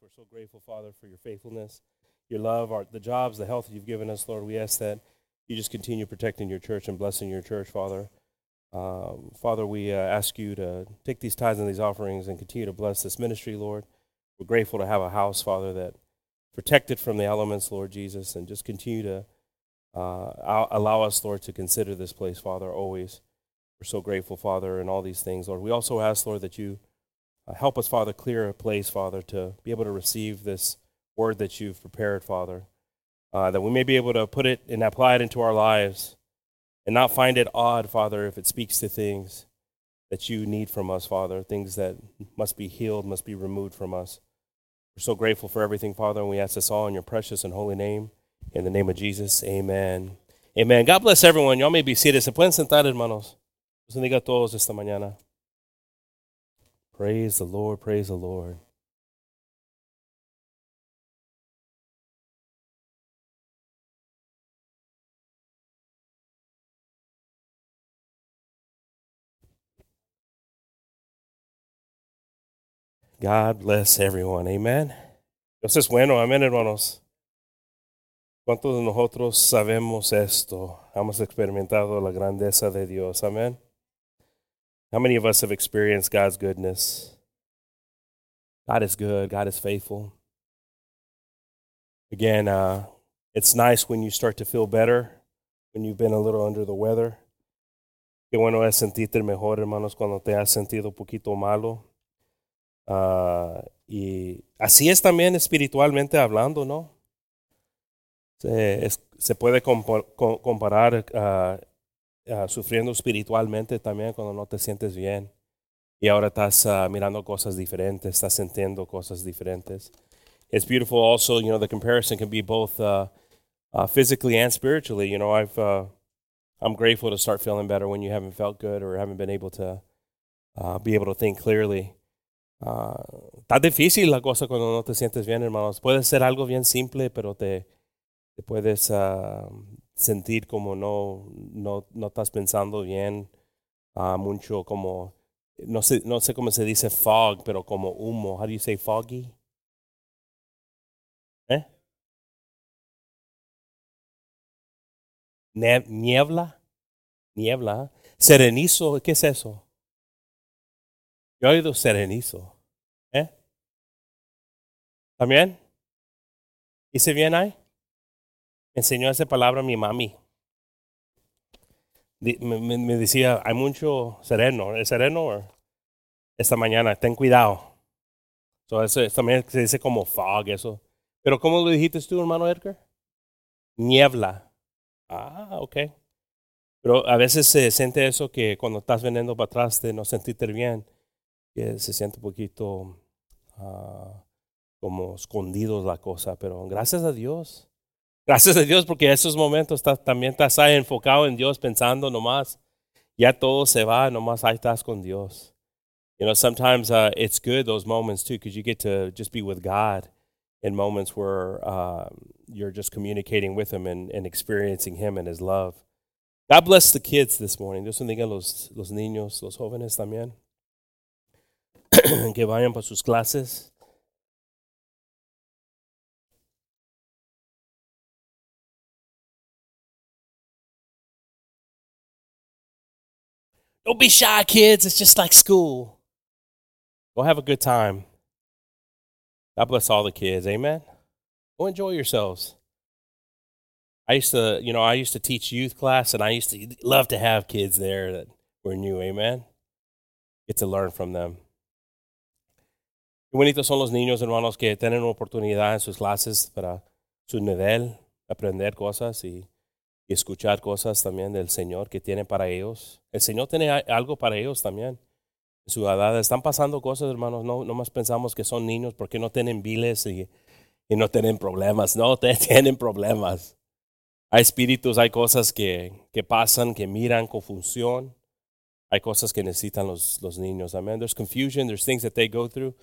We're so grateful, Father, for your faithfulness, your love, our, the jobs, the health you've given us, Lord. We ask that you just continue protecting your church and blessing your church, Father. Um, Father, we uh, ask you to take these tithes and these offerings and continue to bless this ministry, Lord. We're grateful to have a house, Father, that protected from the elements, Lord Jesus, and just continue to uh, allow us, Lord, to consider this place, Father, always. We're so grateful, Father, and all these things, Lord. We also ask, Lord, that you uh, help us, Father, clear a place, Father, to be able to receive this word that you've prepared, Father, uh, that we may be able to put it and apply it into our lives and not find it odd, Father, if it speaks to things that you need from us, Father, things that must be healed, must be removed from us. We're so grateful for everything, Father, and we ask this all in your precious and holy name. In the name of Jesus, amen. Amen. God bless everyone. Y'all may be seated. Se pueden sentar, hermanos. Dios bendiga a todos esta mañana. Praise the Lord, praise the Lord. God bless everyone. Amen. Dios es bueno. Amén, hermanos. ¿Cuántos de nosotros sabemos esto? Hemos experimentado la grandeza de Dios. Amén. How many of us have experienced God's goodness? God is good, God is faithful. Again, uh, it's nice when you start to feel better, when you've been a little under the weather. Qué bueno es sentirte mejor, hermanos, cuando te has sentido un poquito malo. Uh, y así es también espiritualmente hablando, ¿no? Se, es, se puede comparar uh, uh, sufriendo espiritualmente también cuando no te sientes bien y ahora estás uh, mirando cosas diferentes, estás sintiendo cosas diferentes. It's beautiful also, you know, the comparison can be both uh, physically and spiritually. You know, I've, I'm grateful to start feeling better when you haven't felt good or haven't been able to be able to think clearly. Está difícil la cosa cuando no te sientes bien, hermanos. Puede ser algo bien simple, pero te, te puedes sentir como no, no, no estás pensando bien, uh, mucho como, no sé, no sé cómo se dice fog, pero como humo. How do you say foggy? ¿Eh? niebla, niebla, serenizo, ¿qué es eso? Yo he oído serenizo. ¿Eh? ¿También? ¿Hice bien ahí? Enseñó esa palabra a mi mami. Me, me, decía, hay mucho sereno, ¿es sereno? Esta mañana, ten cuidado. So, eso, también se dice como fog, eso. Pero ¿cómo lo dijiste tú, hermano Edgar? Niebla. Ah, ok. Pero a veces se siente eso que cuando estás veniendo para atrás de no sentirte bien, que se siente un poquito uh, como escondido la cosa. Pero gracias a Dios, Gracias a Dios porque esos momentos también estás ahí enfocado en Dios pensando nomás. Ya todo se va, nomás ahí estás con Dios. You know, sometimes uh, it's good those moments too because you get to just be with God in moments where uh, you're just communicating with Him and, and experiencing Him and His love. God bless the kids this morning. Dios bendiga los, los niños, los jóvenes también. que vayan para sus clases. Don't be shy, kids. It's just like school. Go have a good time. God bless all the kids. Amen. Go enjoy yourselves. I used to, you know, I used to teach youth class, and I used to love to have kids there that were new. Amen. Get to learn from them. Qué bonitos son los niños, hermanos, que tienen oportunidad en sus clases para su nivel, aprender cosas y y escuchar cosas también del Señor que tiene para ellos. El Señor tiene algo para ellos también. En su edad están pasando cosas, hermanos. No, no más pensamos que son niños porque no tienen viles y, y no tienen problemas. No, tienen problemas. Hay espíritus, hay cosas que, que pasan, que miran confusión. Hay cosas que necesitan los, los niños. Amen. There's confusion. There's things that they go through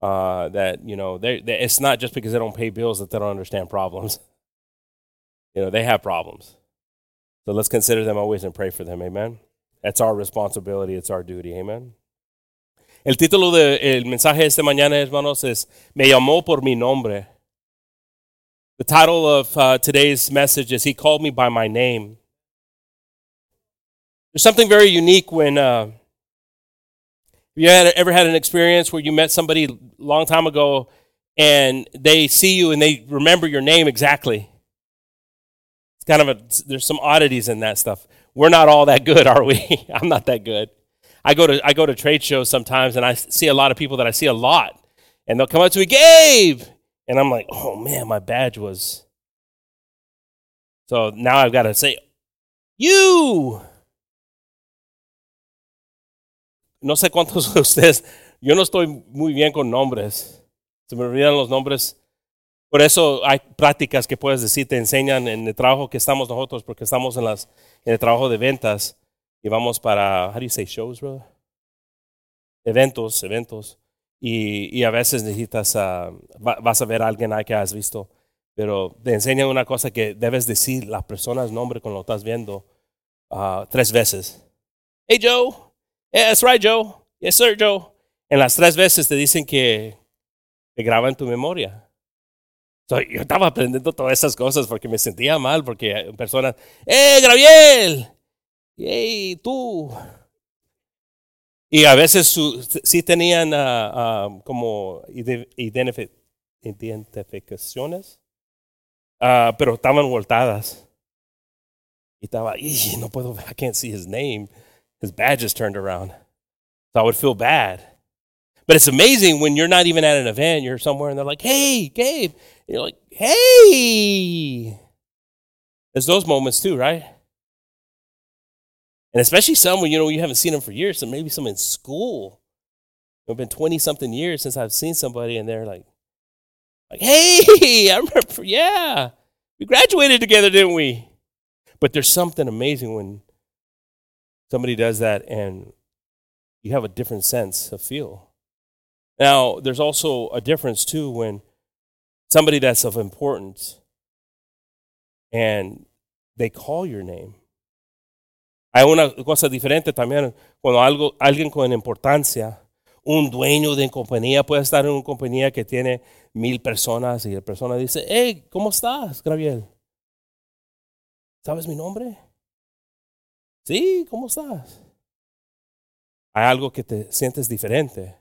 uh, that, you know, they, it's not just because they don't pay bills that they don't understand problems. You know, they have problems. So let's consider them always and pray for them. Amen. That's our responsibility. It's our duty. Amen. El título del mensaje de esta mañana, hermanos, es Me llamó por mi nombre. The title of uh, today's message is He Called Me by My Name. There's something very unique when uh, you had, ever had an experience where you met somebody a long time ago and they see you and they remember your name exactly. Kind of a, there's some oddities in that stuff. We're not all that good, are we? I'm not that good. I go to I go to trade shows sometimes and I see a lot of people that I see a lot and they'll come up to me, Gabe, and I'm like, oh man, my badge was. So now I've got to say, you. No sé cuántos de ustedes, yo no estoy muy bien con nombres. Se me olvidan los nombres. Por eso hay prácticas que puedes decir, te enseñan en el trabajo que estamos nosotros, porque estamos en, las, en el trabajo de ventas y vamos para, how do shows, brother? Eventos, eventos. Y, y a veces necesitas, uh, vas a ver a alguien ahí que has visto, pero te enseñan una cosa que debes decir las personas nombre cuando lo estás viendo uh, tres veces. Hey Joe, that's right Joe, yes sir Joe. En las tres veces te dicen que te graba en tu memoria. So, yo estaba aprendiendo todas esas cosas porque me sentía mal, porque personas, ¡eh, Gabriel! ¡Hey, tú! Y a veces sí tenían uh, uh, como identificaciones, uh, pero estaban voltadas. Y estaba, no puedo, I can't see his name. His badge is turned around. So I would feel bad. But it's amazing when you're not even at an event, you're somewhere and they're like, hey, Gabe. And you're like, hey. There's those moments too, right? And especially some when you know you haven't seen them for years, so maybe some in school. It's been 20 something years since I've seen somebody and they're like, like, hey, I remember, yeah, we graduated together, didn't we? But there's something amazing when somebody does that and you have a different sense of feel. Now, there's also a difference too when somebody that's of importance and they call your name Hay una cosa diferente también cuando algo, alguien con importancia, un dueño de compañía puede estar en una compañía que tiene mil personas y la persona dice, hey, ¿cómo estás, Gabriel? ¿Sabes mi nombre? Sí, ¿cómo estás? Hay algo que te sientes diferente.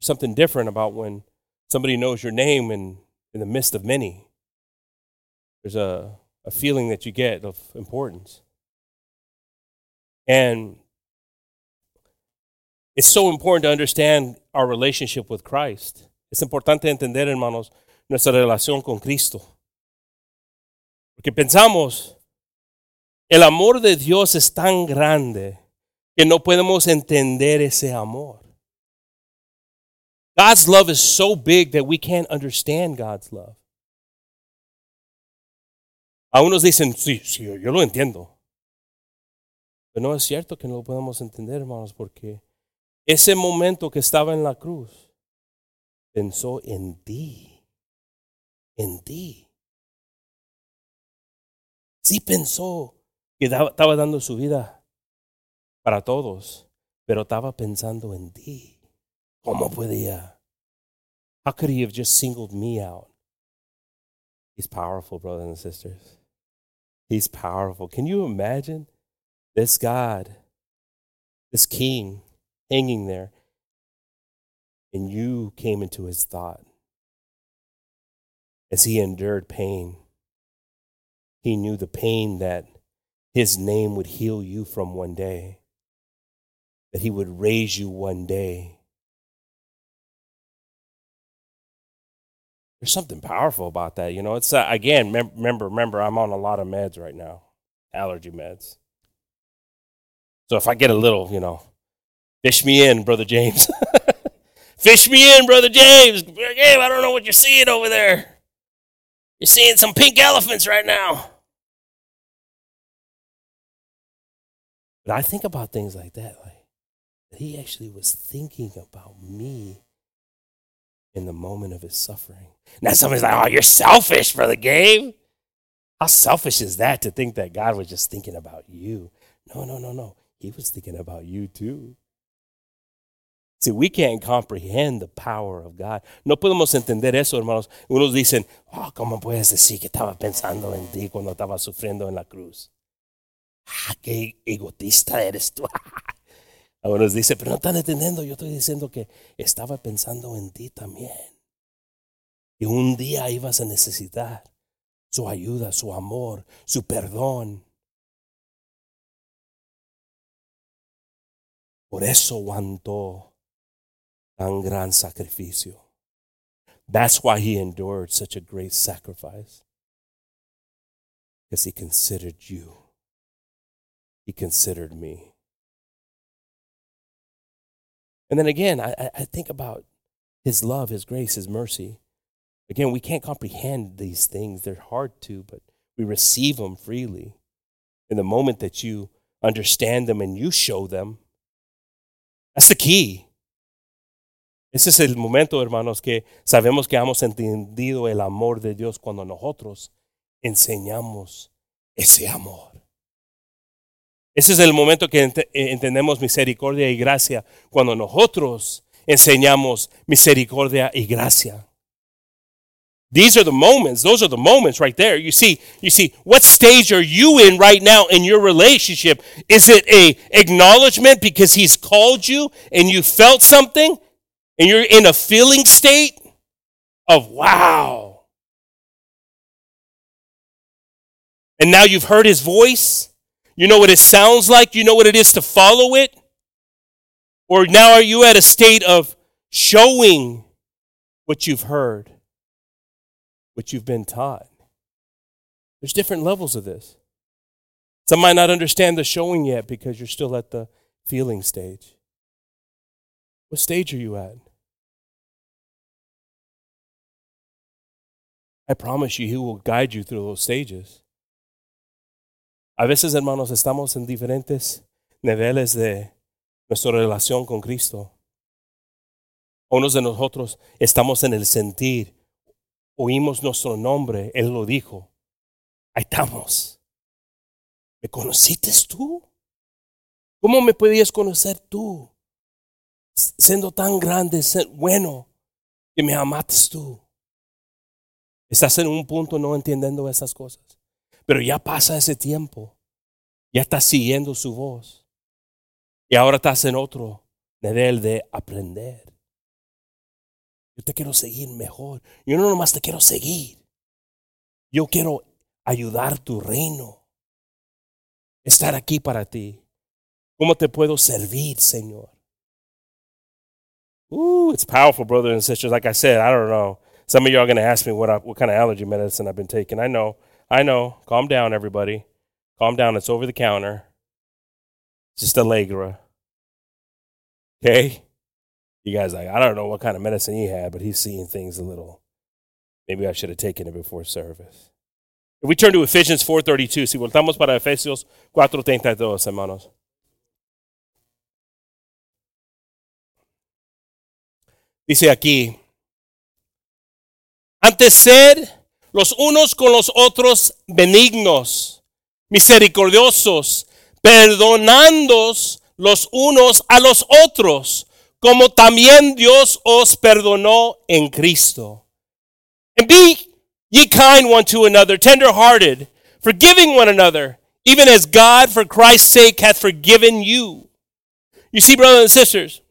Something different about when somebody knows your name in, in the midst of many. There's a, a feeling that you get of importance. And it's so important to understand our relationship with Christ. Es importante entender, hermanos, nuestra relación con Cristo. Porque pensamos, el amor de Dios es tan grande que no podemos entender ese amor. God's love is so big that we can't understand God's love. A unos dicen, sí, sí, yo lo entiendo. Pero no es cierto que no lo podamos entender, hermanos, porque ese momento que estaba en la cruz, pensó en ti, en ti. Sí pensó que estaba dando su vida para todos, pero estaba pensando en ti. ¿Cómo podía? Uh, how could he have just singled me out? He's powerful, brothers and sisters. He's powerful. Can you imagine? this God, this king hanging there, and you came into his thought. As he endured pain, he knew the pain that his name would heal you from one day, that he would raise you one day. There's something powerful about that, you know. It's uh, again, remember, remember, I'm on a lot of meds right now, allergy meds. So if I get a little, you know, fish me in, Brother James. fish me in, Brother James. Gabe, I don't know what you're seeing over there. You're seeing some pink elephants right now. But I think about things like that, like he actually was thinking about me in the moment of his suffering. Now somebody's like, "Oh, you're selfish, brother Gabe." How selfish is that to think that God was just thinking about you? No, no, no, no. He was thinking about you too. See, we can't comprehend the power of God. No podemos entender eso, hermanos. Unos dicen, oh, ¿cómo puedes decir que estaba pensando en ti cuando estaba sufriendo en la cruz? Ah, qué egotista eres tú. Algunos dicen, pero no están entendiendo. Yo estoy diciendo que estaba pensando en ti también. Y un día ibas a necesitar su ayuda, su amor, su perdón. Por eso aguantó tan gran sacrificio. That's why he endured such a great sacrifice. Because he considered you. He considered me. And then again, I, I think about his love, his grace, his mercy. Again, we can't comprehend these things. They're hard to, but we receive them freely. In the moment that you understand them and you show them, that's the key. Ese es el momento, hermanos, que sabemos que hemos entendido el amor de Dios cuando nosotros enseñamos ese amor. Ese es el momento que ent entendemos misericordia y gracia cuando nosotros enseñamos misericordia y gracia. These are the moments. Those are the moments right there. You see, you see, what stage are you in right now in your relationship? Is it a acknowledgement because he's called you and you felt something and you're in a feeling state of wow. And now you've heard his voice. You know what it sounds like. You know what it is to follow it. Or now are you at a state of showing what you've heard? What you've been taught. There's different levels of this. Some might not understand the showing yet because you're still at the feeling stage. What stage are you at? I promise you, He will guide you through those stages. A veces, hermanos, estamos en diferentes niveles de nuestra relación con Cristo. Unos de nosotros estamos en el sentir oímos nuestro nombre, Él lo dijo. Ahí estamos. ¿Me conociste tú? ¿Cómo me podías conocer tú? Siendo tan grande, bueno, que me amaste tú. Estás en un punto no entendiendo esas cosas. Pero ya pasa ese tiempo. Ya estás siguiendo su voz. Y ahora estás en otro nivel de aprender. Yo te quiero seguir mejor. Yo no nomás te quiero seguir. Yo quiero ayudar tu reino. Estar aquí para ti. ¿Cómo te puedo servir, Señor? Ooh, it's powerful, brothers and sisters. Like I said, I don't know. Some of you are going to ask me what, I, what kind of allergy medicine I've been taking. I know. I know. Calm down, everybody. Calm down. It's over the counter. It's just Allegra. Okay? You guys like, I don't know what kind of medicine he had, but he's seeing things a little. Maybe I should have taken it before service. If we turn to Ephesians 4.32, si voltamos para Efesios 4.32, hermanos. Dice aquí, antes ser los unos con los otros benignos, misericordiosos, perdonándos los unos a los otros, como también Dios os perdonó en Cristo. And be ye kind one to another, tenderhearted, forgiving one another, even as God for Christ's sake hath forgiven you. You see, brothers and sisters,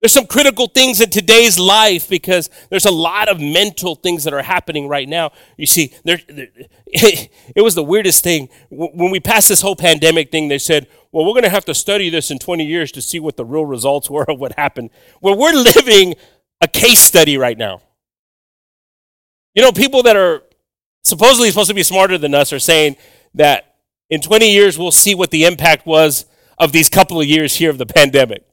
there's some critical things in today's life because there's a lot of mental things that are happening right now. You see, there, it was the weirdest thing. When we passed this whole pandemic thing, they said, well, we're going to have to study this in 20 years to see what the real results were of what happened. Well, we're living a case study right now. You know, people that are supposedly supposed to be smarter than us are saying that in 20 years we'll see what the impact was of these couple of years here of the pandemic.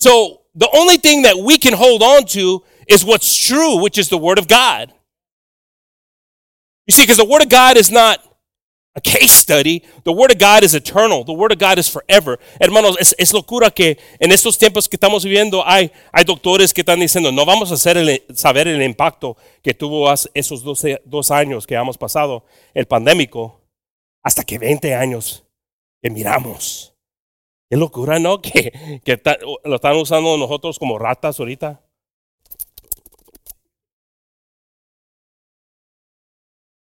So the only thing that we can hold on to is what's true, which is the Word of God. You see, because the Word of God is not a case study. The Word of God is eternal. The Word of God is forever. Hermanos, es, es locura que en estos tiempos que estamos viviendo hay, hay doctores que están diciendo, no vamos a hacer el, saber el impacto que tuvo esos 12, dos años que hemos pasado, el pandémico, hasta que 20 años que miramos Qué locura, ¿no? Que, que lo están usando nosotros como ratas ahorita.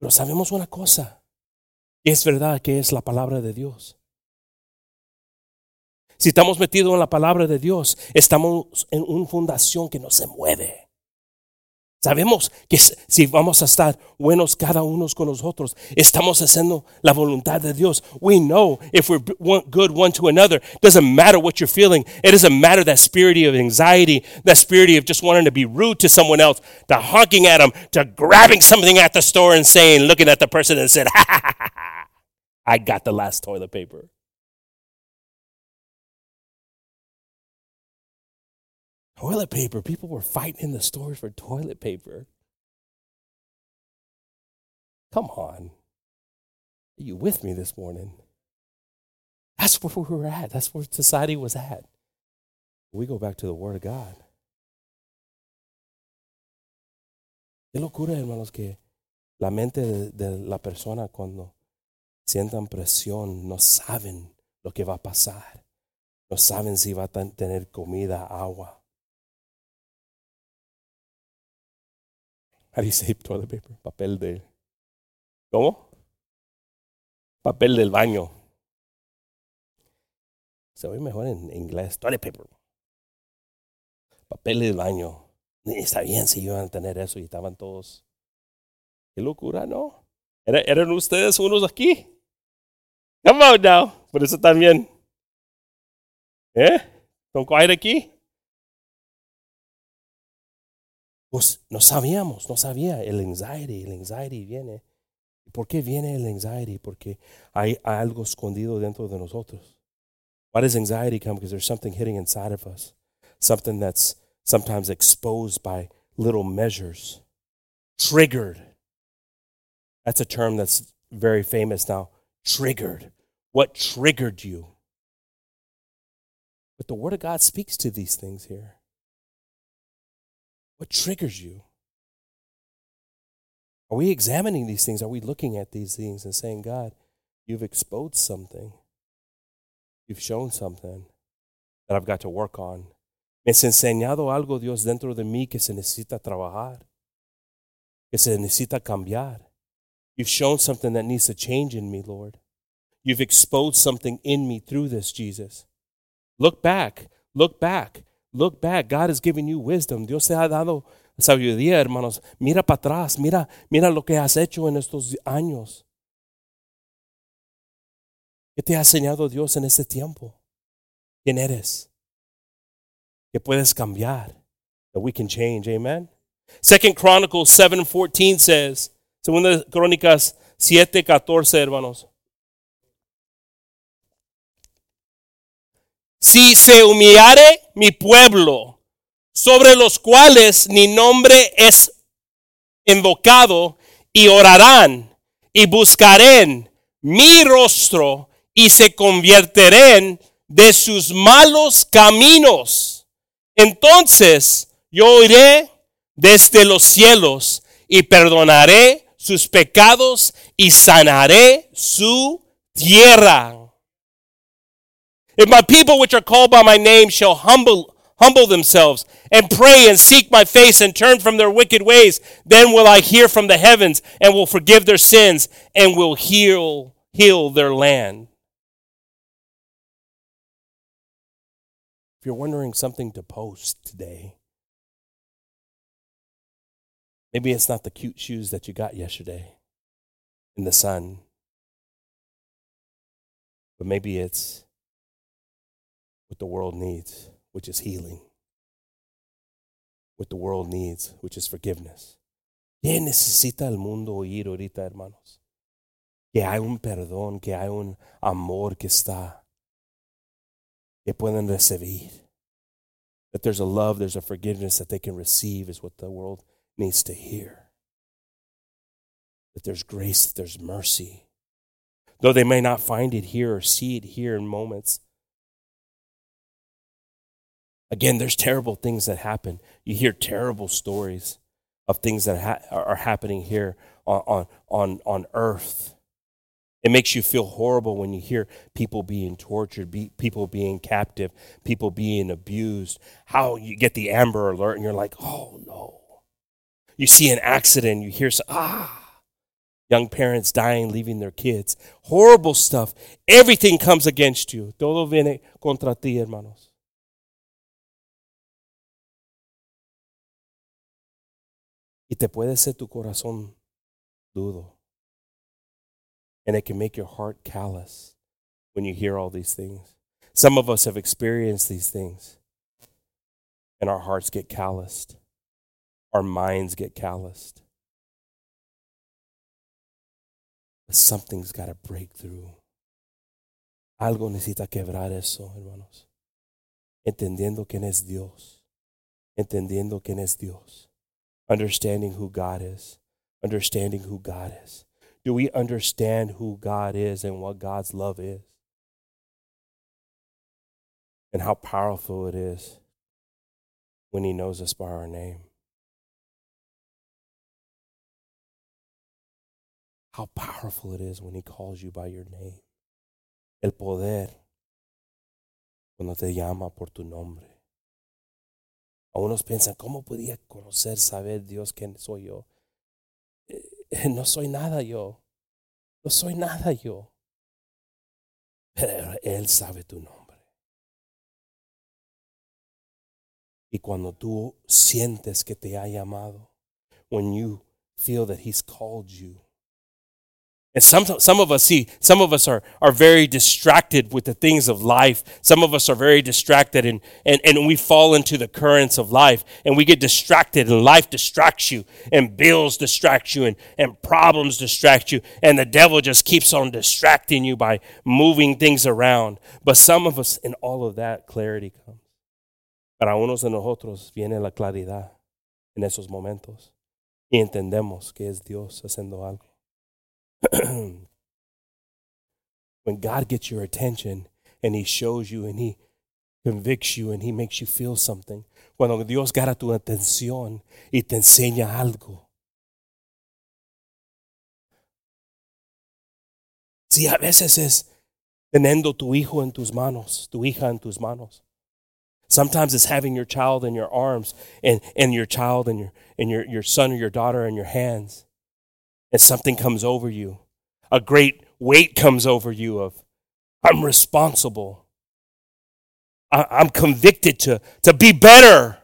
Pero sabemos una cosa. Y es verdad que es la palabra de Dios. Si estamos metidos en la palabra de Dios, estamos en una fundación que no se mueve. Sabemos que si vamos a estar buenos cada uno con nosotros, estamos haciendo la voluntad de Dios. We know if we're good one to another. Doesn't matter what you're feeling. It doesn't matter that spirit of anxiety, that spirit of just wanting to be rude to someone else, to honking at them, to grabbing something at the store and saying, looking at the person and said, ha, ha, ha, ha, I got the last toilet paper. Toilet paper. People were fighting in the stores for toilet paper. Come on. Are you with me this morning? That's where we were at. That's where society was at. We go back to the Word of God. Qué locura, hermanos, que la mente de, la persona cuando sientan presión no saben lo que va a pasar. No saben si va a tener comida, agua. How do you say toilet paper? Papel de. ¿Cómo? Papel del baño. Se oye mejor en inglés. Toilet paper. Papel del baño. Está bien si iban a tener eso y estaban todos. Qué locura, ¿no? ¿Era- ¿Eran ustedes unos aquí? Come on now. Por eso también. ¿Eh? ¿Con cuál aquí? Pues no sabíamos, no sabía. El anxiety, el anxiety viene. Por qué viene el anxiety? Porque hay algo escondido dentro de nosotros. Why does anxiety come? Because there's something hidden inside of us, something that's sometimes exposed by little measures, triggered. That's a term that's very famous now. Triggered. What triggered you? But the Word of God speaks to these things here. What triggers you? Are we examining these things? Are we looking at these things and saying, God, you've exposed something? You've shown something that I've got to work on. Me has enseñado algo, Dios, dentro de mí que se necesita trabajar, que se necesita cambiar. You've shown something that needs to change in me, Lord. You've exposed something in me through this, Jesus. Look back, look back, look back. God has given you wisdom. Dios te ha dado sabiduría, hermanos. Mira para atrás, mira, mira lo que has hecho en estos años. ¿Qué te ha enseñado Dios en este tiempo? ¿Quién eres? Que puedes cambiar. That we can change. Amen. Second Chronicles 7:14 says, Segunda Crónicas 7:14, hermanos. Si se humillare mi pueblo, sobre los cuales mi nombre es invocado, y orarán y buscarán mi rostro y se convertirán de sus malos caminos. Entonces yo oiré desde los cielos y perdonaré sus pecados y sanaré su tierra. If my people which are called by my name shall humble humble themselves and pray and seek my face and turn from their wicked ways, then will I hear from the heavens and will forgive their sins and will heal heal their land. If you're wondering something to post today, maybe it's not the cute shoes that you got yesterday in the sun, but maybe it's what the world needs, which is healing. What the world needs, which is forgiveness. ¿Qué necesita el mundo oír ahorita, hermanos? Que hay un perdón, que hay un amor que está, que pueden recibir. That there's a love, there's a forgiveness that they can receive, is what the world needs to hear. That there's grace, that there's mercy. Though they may not find it here or see it here in moments, Again, there's terrible things that happen. You hear terrible stories of things that ha- are happening here on, on, on, earth. It makes you feel horrible when you hear people being tortured, be, people being captive, people being abused. How you get the Amber Alert and you're like, oh no. You see an accident, you hear, ah, young parents dying, leaving their kids. Horrible stuff. Everything comes against you. Todo viene contra ti, hermanos. Y te puede ser tu corazón dudo. And it can make your heart callous when you hear all these things. Some of us have experienced these things, and our hearts get calloused, our minds get calloused. But something's got to break through. Algo necesita quebrar eso, hermanos. Entendiendo quién es Dios. Entendiendo quién es Dios. Understanding who God is. Understanding who God is. Do we understand who God is and what God's love is? And how powerful it is when He knows us by our name. How powerful it is when He calls you by your name. El poder cuando te llama por tu nombre. Algunos piensan, ¿cómo podía conocer, saber Dios quién soy yo? no soy nada yo. No soy nada yo. Pero Él sabe tu nombre. Y cuando tú sientes que te ha llamado, when you feel that He's called you, and some, some of us, see, some of us are, are very distracted with the things of life. Some of us are very distracted and, and, and we fall into the currents of life and we get distracted and life distracts you and bills distract you and, and problems distract you and the devil just keeps on distracting you by moving things around. But some of us, in all of that, clarity comes. Para unos de nosotros viene la claridad en esos momentos y entendemos que es Dios haciendo algo. when God gets your attention and He shows you and He convicts you and He makes you feel something, cuando Dios gana tu atención y te enseña algo. Si a veces es teniendo tu hijo en tus manos, tu hija en tus manos. Sometimes it's having your child in your arms and, and your child and your, and your, your son or your daughter in your hands and something comes over you. A great weight comes over you of, I'm responsible. I'm convicted to, to be better.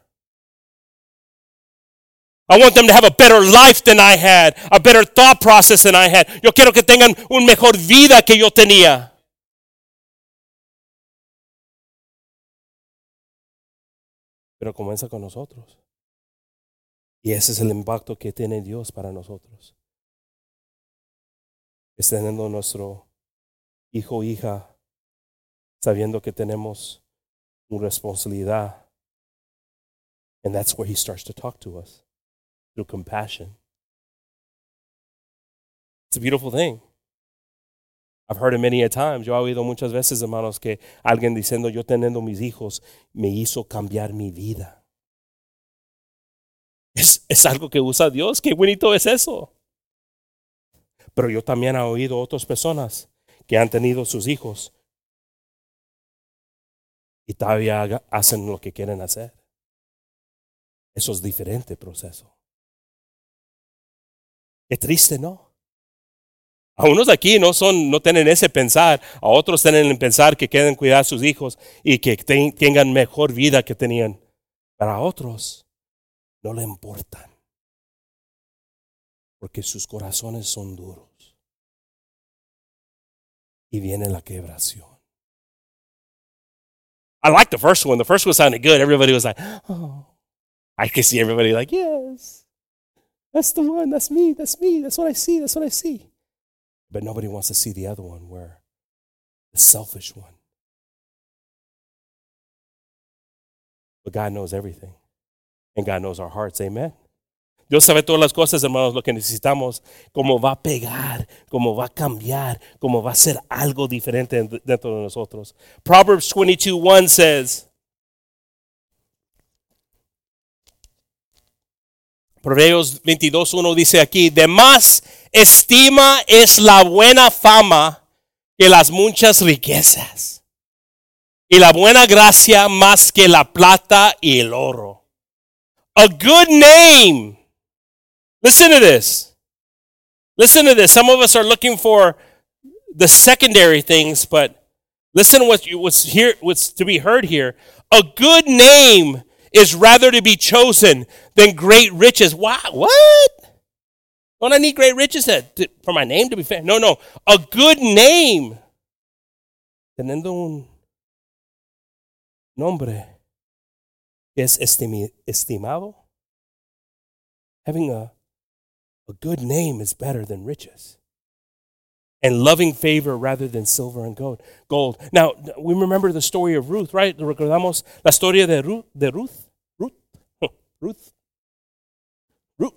I want them to have a better life than I had, a better thought process than I had. Yo quiero que tengan un mejor vida que yo tenía. Pero comienza con nosotros. Y ese es el impacto que tiene Dios para nosotros es teniendo nuestro hijo hija, sabiendo que tenemos una responsabilidad. And that's where he starts to talk to us through compassion. It's a beautiful thing. I've heard it many a times. Yo he oído muchas veces, hermanos, que alguien diciendo, yo teniendo mis hijos, me hizo cambiar mi vida. Es, es algo que usa Dios. Qué bonito es eso. Pero yo también he oído otras personas que han tenido sus hijos y todavía hacen lo que quieren hacer. Eso es diferente proceso. Es triste, ¿no? A unos aquí no son, no tienen ese pensar, a otros tienen el pensar que quieren cuidar a sus hijos y que tengan mejor vida que tenían. Para otros no le importan porque sus corazones son duros. Y viene la quebración. I like the first one. The first one sounded good. Everybody was like, oh. I could see everybody like, yes, that's the one. That's me. That's me. That's what I see. That's what I see. But nobody wants to see the other one where the selfish one. But God knows everything. And God knows our hearts. Amen. Dios sabe todas las cosas, hermanos, lo que necesitamos, cómo va a pegar, cómo va a cambiar, cómo va a ser algo diferente dentro de nosotros. Proverbs 22:1 says, Proverbios 22.1 dice aquí, de más estima es la buena fama que las muchas riquezas. Y la buena gracia más que la plata y el oro. A good name. Listen to this. Listen to this. Some of us are looking for the secondary things, but listen what what's here, what's to be heard here. A good name is rather to be chosen than great riches. Wow, what? Don't I need great riches to, for my name to be fair? No, no. A good name. Teniendo un nombre es estimado. Having a, a good name is better than riches. And loving favor rather than silver and gold. Gold. Now, we remember the story of Ruth, right? Recordamos la historia de Ruth. De Ruth. Ruth. Ruth. Ruth.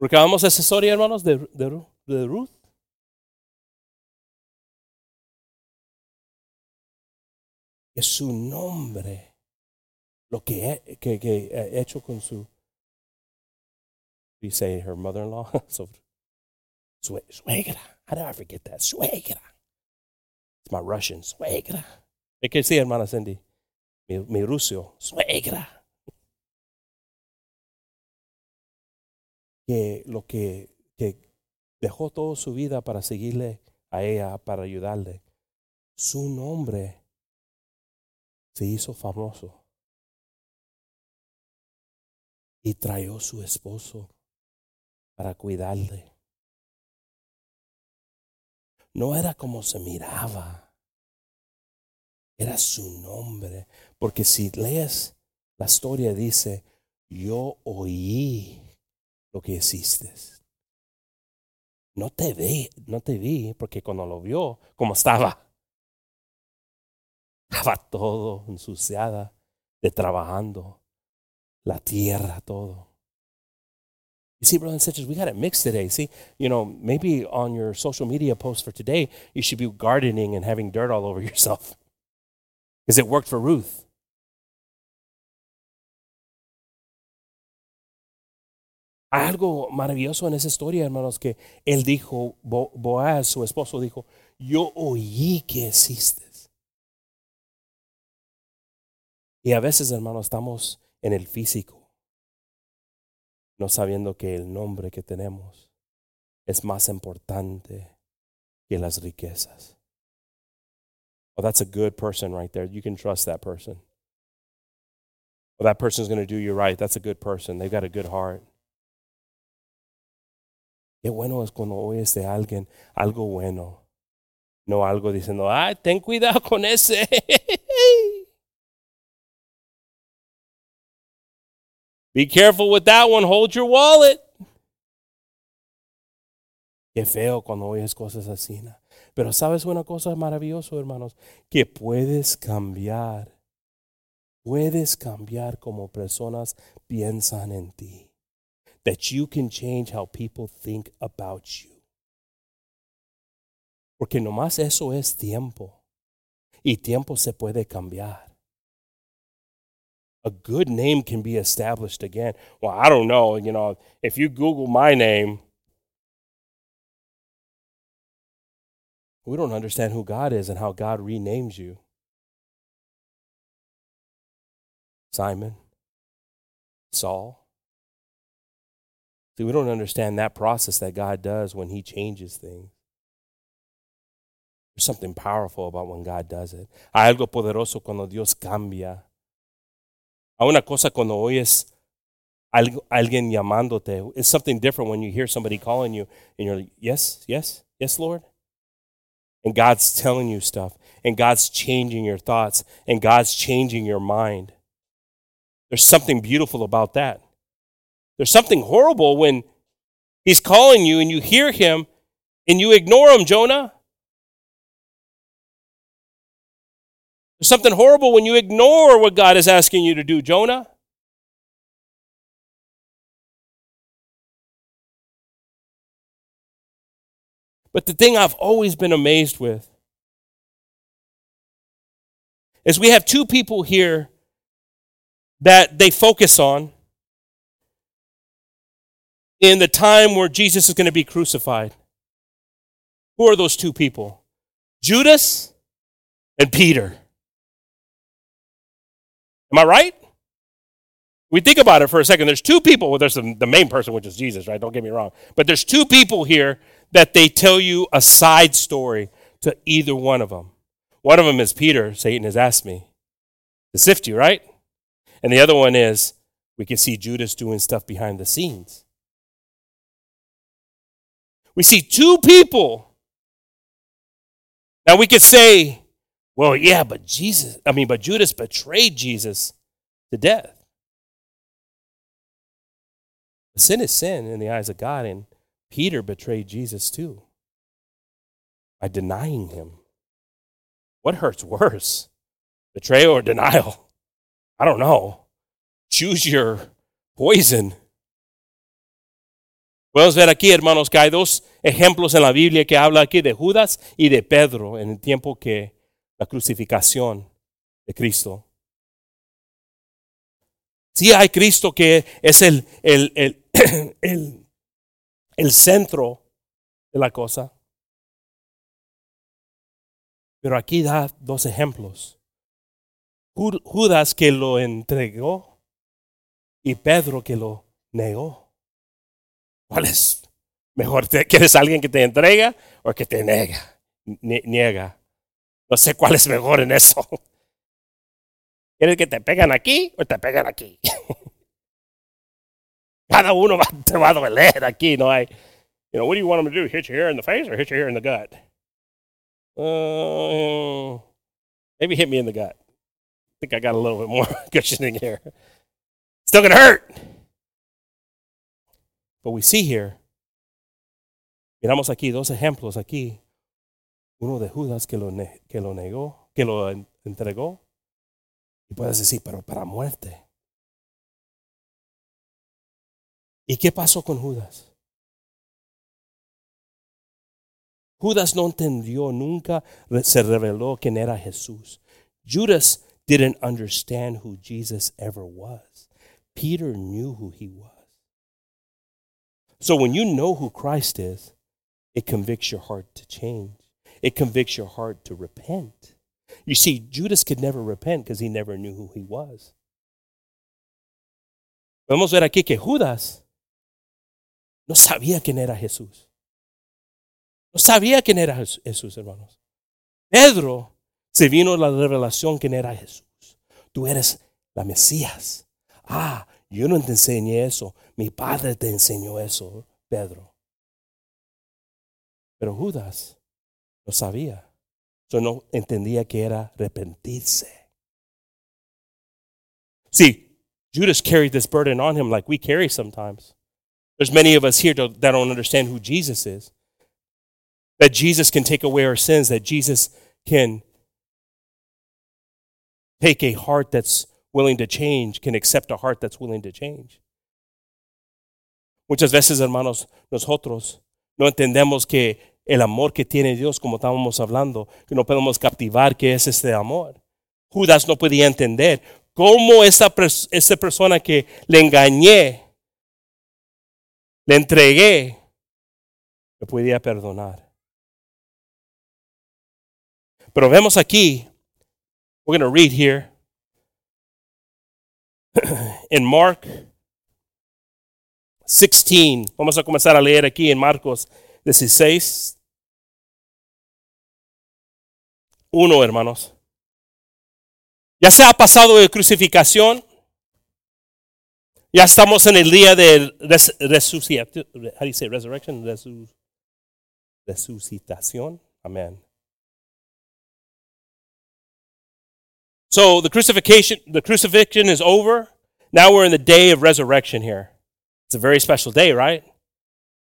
Recordamos esa historia, hermanos, de, de, de Ruth. Es su nombre lo que, que, que he hecho con su. You say her mother in law? so, suegra. How did I forget that? Suegra. It's my Russian. Suegra. ¿Qué quiere decir, hermana Cindy? Mi, ruso. Suegra. Que lo que, que dejó toda su vida para seguirle a ella, para ayudarle. Su nombre se hizo famoso y trajo su esposo para cuidarle. No era como se miraba, era su nombre, porque si lees la historia dice, yo oí lo que hiciste. No te vi, no te vi, porque cuando lo vio, como estaba, estaba todo ensuciada de trabajando, la tierra, todo. You see, brothers and sisters, we got it mixed today. See, you know, maybe on your social media post for today, you should be gardening and having dirt all over yourself. Because it worked for Ruth. Hay algo maravilloso en esa historia, hermanos, que él dijo, Boaz, su esposo, dijo, yo oí que existes. Y a veces, hermanos, estamos en el físico, no sabiendo que el nombre que tenemos es más importante que las riquezas. Oh, that's a good person right there. You can trust that person. Well, that person's going to do you right. That's a good person. They've got a good heart. Qué bueno es cuando oyes de alguien algo bueno, no algo diciendo, ay, ten cuidado con ese. Be careful with that one. Hold your wallet. Qué feo cuando oyes cosas así. ¿no? Pero sabes una cosa maravillosa, hermanos, que puedes cambiar. Puedes cambiar como personas piensan en ti. That you can change how people think about you. Porque nomás eso es tiempo. Y tiempo se puede cambiar a good name can be established again. Well, I don't know. You know, if you Google my name, we don't understand who God is and how God renames you. Simon, Saul. See, we don't understand that process that God does when He changes things. There's something powerful about when God does it. Hay algo poderoso cuando Dios cambia a una cosa cuando oyes alguien llamándote. It's something different when you hear somebody calling you and you're like, yes, yes, yes, Lord. And God's telling you stuff, and God's changing your thoughts, and God's changing your mind. There's something beautiful about that. There's something horrible when He's calling you and you hear Him and you ignore Him, Jonah. There's something horrible when you ignore what God is asking you to do, Jonah. But the thing I've always been amazed with is we have two people here that they focus on. in the time where Jesus is going to be crucified. Who are those two people? Judas and Peter. Am I right? We think about it for a second. There's two people. Well, there's the, the main person, which is Jesus, right? Don't get me wrong. But there's two people here that they tell you a side story to either one of them. One of them is Peter. Satan has asked me to sift you, right? And the other one is we can see Judas doing stuff behind the scenes. We see two people. Now we could say, well, yeah, but Jesus, I mean, but Judas betrayed Jesus to death. Sin is sin in the eyes of God, and Peter betrayed Jesus too by denying him. What hurts worse, betrayal or denial? I don't know. Choose your poison. Podemos ver aquí, hermanos, que hay dos ejemplos en la Biblia que habla aquí de Judas y de Pedro en el tiempo que la crucificación de Cristo. Sí hay Cristo que es el, el, el, el, el centro de la cosa. Pero aquí da dos ejemplos. Judas que lo entregó y Pedro que lo negó. ¿Cuál es mejor? ¿Quieres alguien que te entrega o que te niega? Niega. No sé cuál es mejor en eso. ¿Quieres que te pegan aquí o te pegan aquí? Cada uno va, te va a doler aquí, no hay. You know, what do you want them to do? Hit you here in the face or hit you here in the gut? Uh, maybe hit me in the gut. I think I got a little bit more cushioning here. Still gonna hurt. But we see here, miramos aquí dos ejemplos aquí. Uno de Judas que lo, que lo negó, que lo entregó. Y puedes decir, pero para muerte. ¿Y qué pasó con Judas? Judas no entendió, nunca se reveló quién era Jesús. Judas didn't understand who Jesus ever was. Peter knew who he was. So when you know who Christ is, it convicts your heart to change. It convicts your heart to repent. You see, Judas could never repent because he never knew who he was. Podemos ver aquí que Judas no sabía quién era Jesús. No sabía quién era Jesús, hermanos. Pedro se vino la revelación quién era Jesús. Tú eres la Mesías. Ah, yo no te enseñé eso. Mi padre te enseñó eso, Pedro. Pero Judas no sabía. Yo no entendía que era arrepentirse. See, Judas carried this burden on him like we carry sometimes. There's many of us here that don't understand who Jesus is that Jesus can take away our sins, that Jesus can take a heart that's willing to change, can accept a heart that's willing to change. Muchas veces, hermanos, nosotros no entendemos que el amor que tiene Dios, como estábamos hablando, que no podemos captivar que es este amor. Judas no podía entender cómo esa, esa persona que le engañé, le entregué, me podía perdonar. Pero vemos aquí, we're going to read here in Mark 16. Vamos a comenzar a leer aquí en Marcos 16. Uno, hermanos. Ya se ha pasado de crucificación. Ya estamos en el día de you say resurrection? Resucitación. Amén. So the crucifixion, the crucifixion is over. Now we're in the day of resurrection here. It's a very special day, right?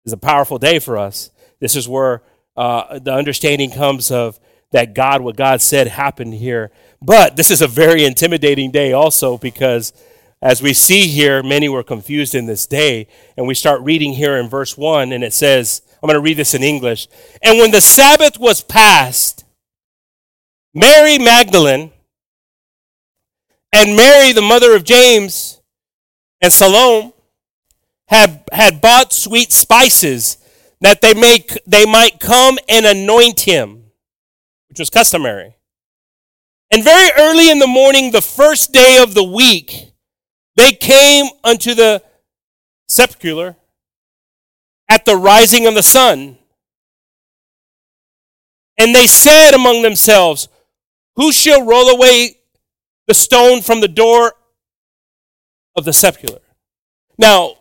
It's a powerful day for us. This is where uh, the understanding comes of that God, what God said happened here. But this is a very intimidating day also because as we see here, many were confused in this day. And we start reading here in verse 1, and it says, I'm going to read this in English. And when the Sabbath was past, Mary Magdalene, and Mary, the mother of James and Salome, had, had bought sweet spices that they, may, they might come and anoint him, which was customary. And very early in the morning, the first day of the week, they came unto the sepulchre at the rising of the sun. And they said among themselves, Who shall roll away the stone from the door of the sepulchre? Now,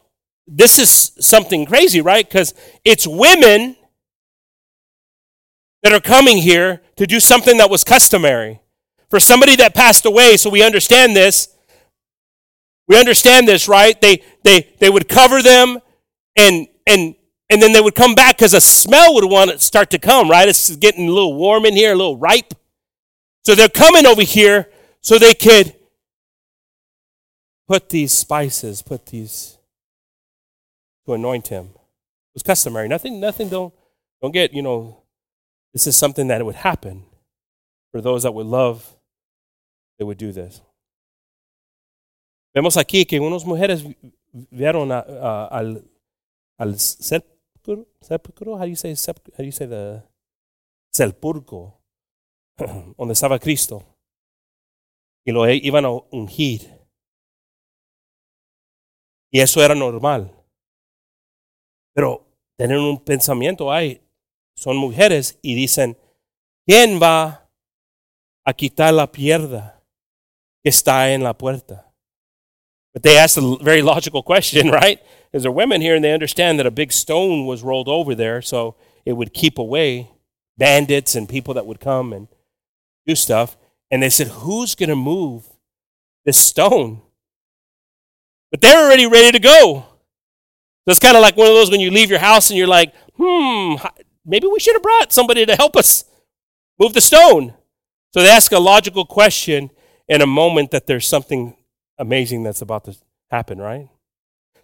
this is something crazy, right? Because it's women that are coming here to do something that was customary. For somebody that passed away, so we understand this. We understand this, right? They they they would cover them and and and then they would come back because a smell would want to start to come, right? It's getting a little warm in here, a little ripe. So they're coming over here so they could put these spices, put these to anoint him. It was customary. Nothing, nothing, don't, don't get, you know, this is something that would happen for those that would love, they would do this. Vemos aquí que unas mujeres vieron a, a, al, al sepulcro, sepulcro, how do you say, how do you say the sepulcro, donde estaba Cristo, y lo iban a ungir. Y eso era normal. Pero tienen un pensamiento, ay, son mujeres y dicen, ¿quién va a quitar la pierda que está en la puerta? But they ask a very logical question, right? Because they're women here and they understand that a big stone was rolled over there, so it would keep away bandits and people that would come and do stuff. And they said, Who's going to move this stone? But they're already ready to go. So it's kind of like one of those when you leave your house and you're like, hmm, maybe we should have brought somebody to help us move the stone. So they ask a logical question in a moment that there's something amazing that's about to happen, right?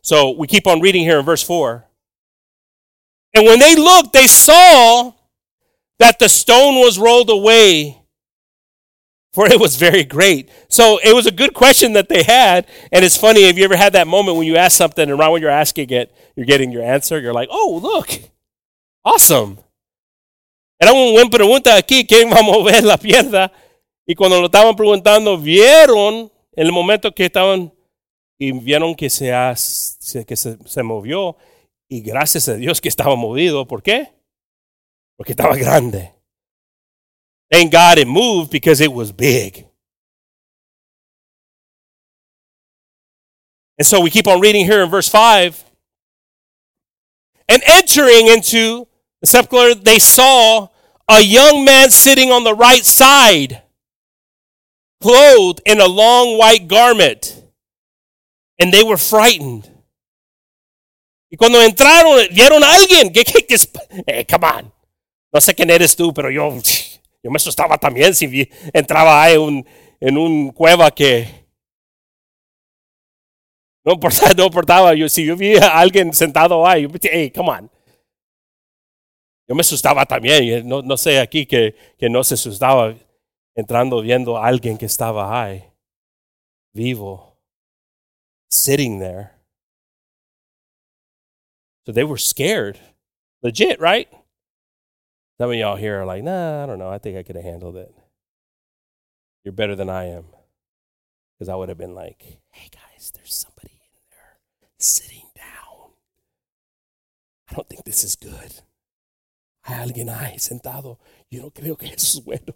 So we keep on reading here in verse 4. And when they looked, they saw that the stone was rolled away for it was very great. So it was a good question that they had. And it's funny, have you ever had that moment when you ask something and right when you're asking it, you're getting your answer? You're like, oh, look, awesome. Era un buen pregunta aquí, ¿quién va a mover la pierna? Y cuando lo estaban preguntando, vieron el momento que estaban y vieron que, se movió y gracias a Dios que estaba movido. ¿Por qué? Porque estaba grande. Thank God it moved because it was big. And so we keep on reading here in verse 5. And entering into the sepulchre, they saw a young man sitting on the right side, clothed in a long white garment. And they were frightened. Y cuando entraron, vieron a alguien. ¿Qué, qué, qué? Eh, come on. No sé quién eres tú, pero yo. Yo me asustaba también si entraba ahí un, en un cueva que no importaba, no importaba. Yo, si yo vi a alguien sentado ahí, yo hey, come on. Yo me asustaba también. No, no sé aquí que, que no se asustaba entrando viendo a alguien que estaba ahí, vivo, sitting there. So they were scared. Legit, right? Some of y'all here are like, nah, I don't know. I think I could have handled it. You're better than I am. Because I would have been like, hey guys, there's somebody in there sitting down. I don't think this is good. Hay alguien ahí sentado. Yo no creo que eso es bueno.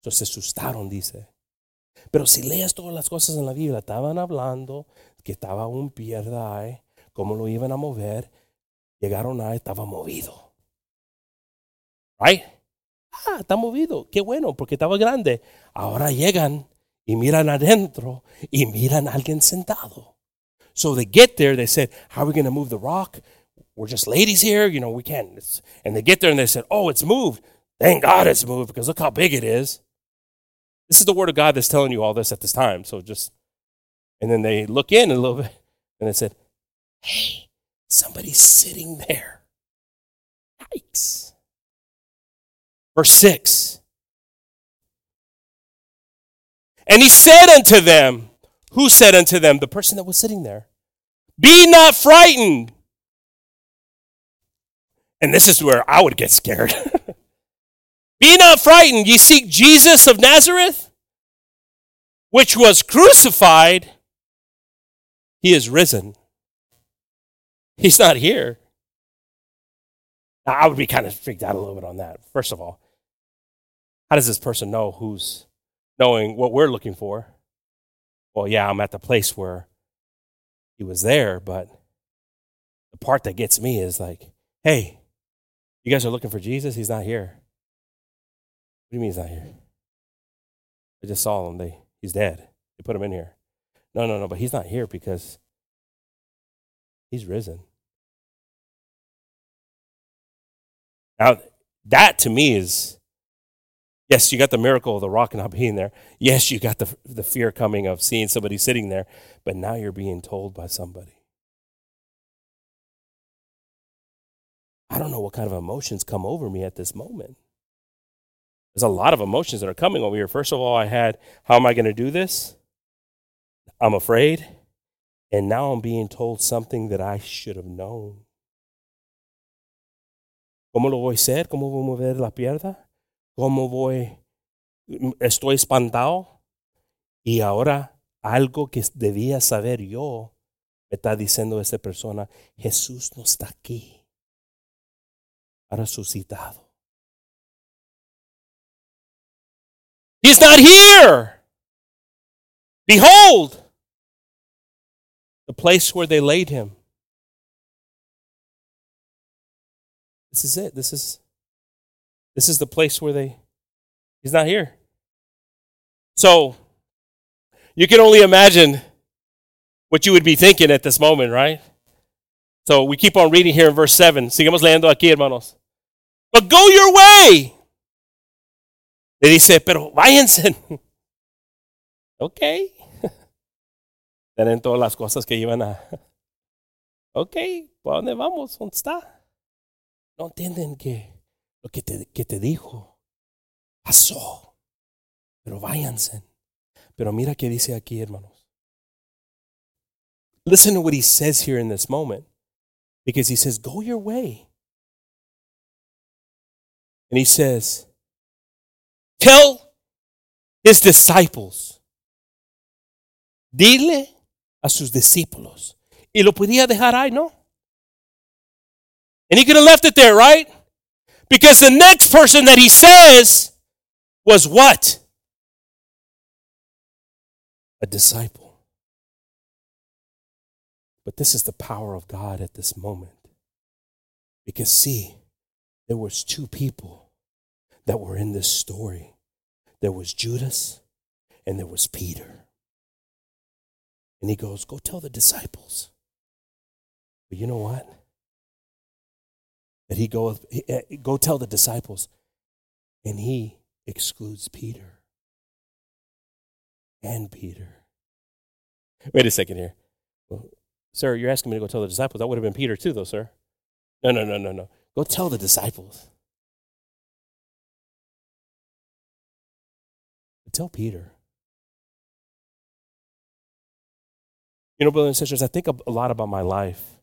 Entonces se asustaron, dice. Pero si lees todas las cosas en la Biblia, estaban hablando que estaba un pierda ahí, cómo lo iban a mover. Llegaron ahí, estaba movido. Right? Ah, está movido. Qué bueno, porque estaba grande. Ahora llegan y miran adentro y miran a alguien sentado. So they get there, they said, How are we going to move the rock? We're just ladies here, you know, we can't. And they get there and they said, Oh, it's moved. Thank God it's moved because look how big it is. This is the word of God that's telling you all this at this time. So just, and then they look in a little bit and they said, Hey, somebody's sitting there. Yikes. Verse 6. And he said unto them, Who said unto them? The person that was sitting there. Be not frightened. And this is where I would get scared. Be not frightened. Ye seek Jesus of Nazareth, which was crucified. He is risen. He's not here. Now, I would be kind of freaked out a little bit on that. First of all, how does this person know who's knowing what we're looking for? Well, yeah, I'm at the place where he was there, but the part that gets me is like, hey, you guys are looking for Jesus? He's not here. What do you mean he's not here? I just saw him. They, he's dead. They put him in here. No, no, no, but he's not here because he's risen. Now, that to me is yes, you got the miracle of the rock not being there. Yes, you got the, the fear coming of seeing somebody sitting there, but now you're being told by somebody. I don't know what kind of emotions come over me at this moment. There's a lot of emotions that are coming over here. First of all, I had, how am I going to do this? I'm afraid. And now I'm being told something that I should have known. ¿Cómo lo voy a hacer? ¿Cómo voy a mover la pierna? ¿Cómo voy? Estoy espantado. Y ahora algo que debía saber yo me está diciendo esta persona, Jesús no está aquí. Ha resucitado. He's not here. Behold, the place where they laid him. This is it. This is this is the place where they he's not here. So you can only imagine what you would be thinking at this moment, right? So we keep on reading here in verse 7. Sigamos leyendo aquí, hermanos. But go your way. Le dice, pero váyanse. ok. Tienen todas las cosas que iban a. Ok, ¿para dónde vamos? ¿Dónde está? No entienden que lo que te, que te dijo pasó. Pero váyanse. Pero mira qué dice aquí, hermanos. Listen to what he says here in this moment. Because he says, Go your way. And he says, Tell his disciples. Dile a sus discípulos. Y lo podía dejar ahí, ¿no? And he could have left it there, right? Because the next person that he says was what? A disciple. But this is the power of God at this moment. Because see, there was two people that were in this story. There was Judas and there was Peter. And he goes, Go tell the disciples. But you know what? That he goeth, eh, go tell the disciples, and he excludes Peter and Peter. Wait a second here. Well, sir, you're asking me to go tell the disciples. That would have been Peter too, though, sir. No, no, no, no, no. Go tell the disciples. Tell Peter. You know, brothers and sisters, I think a lot about my life,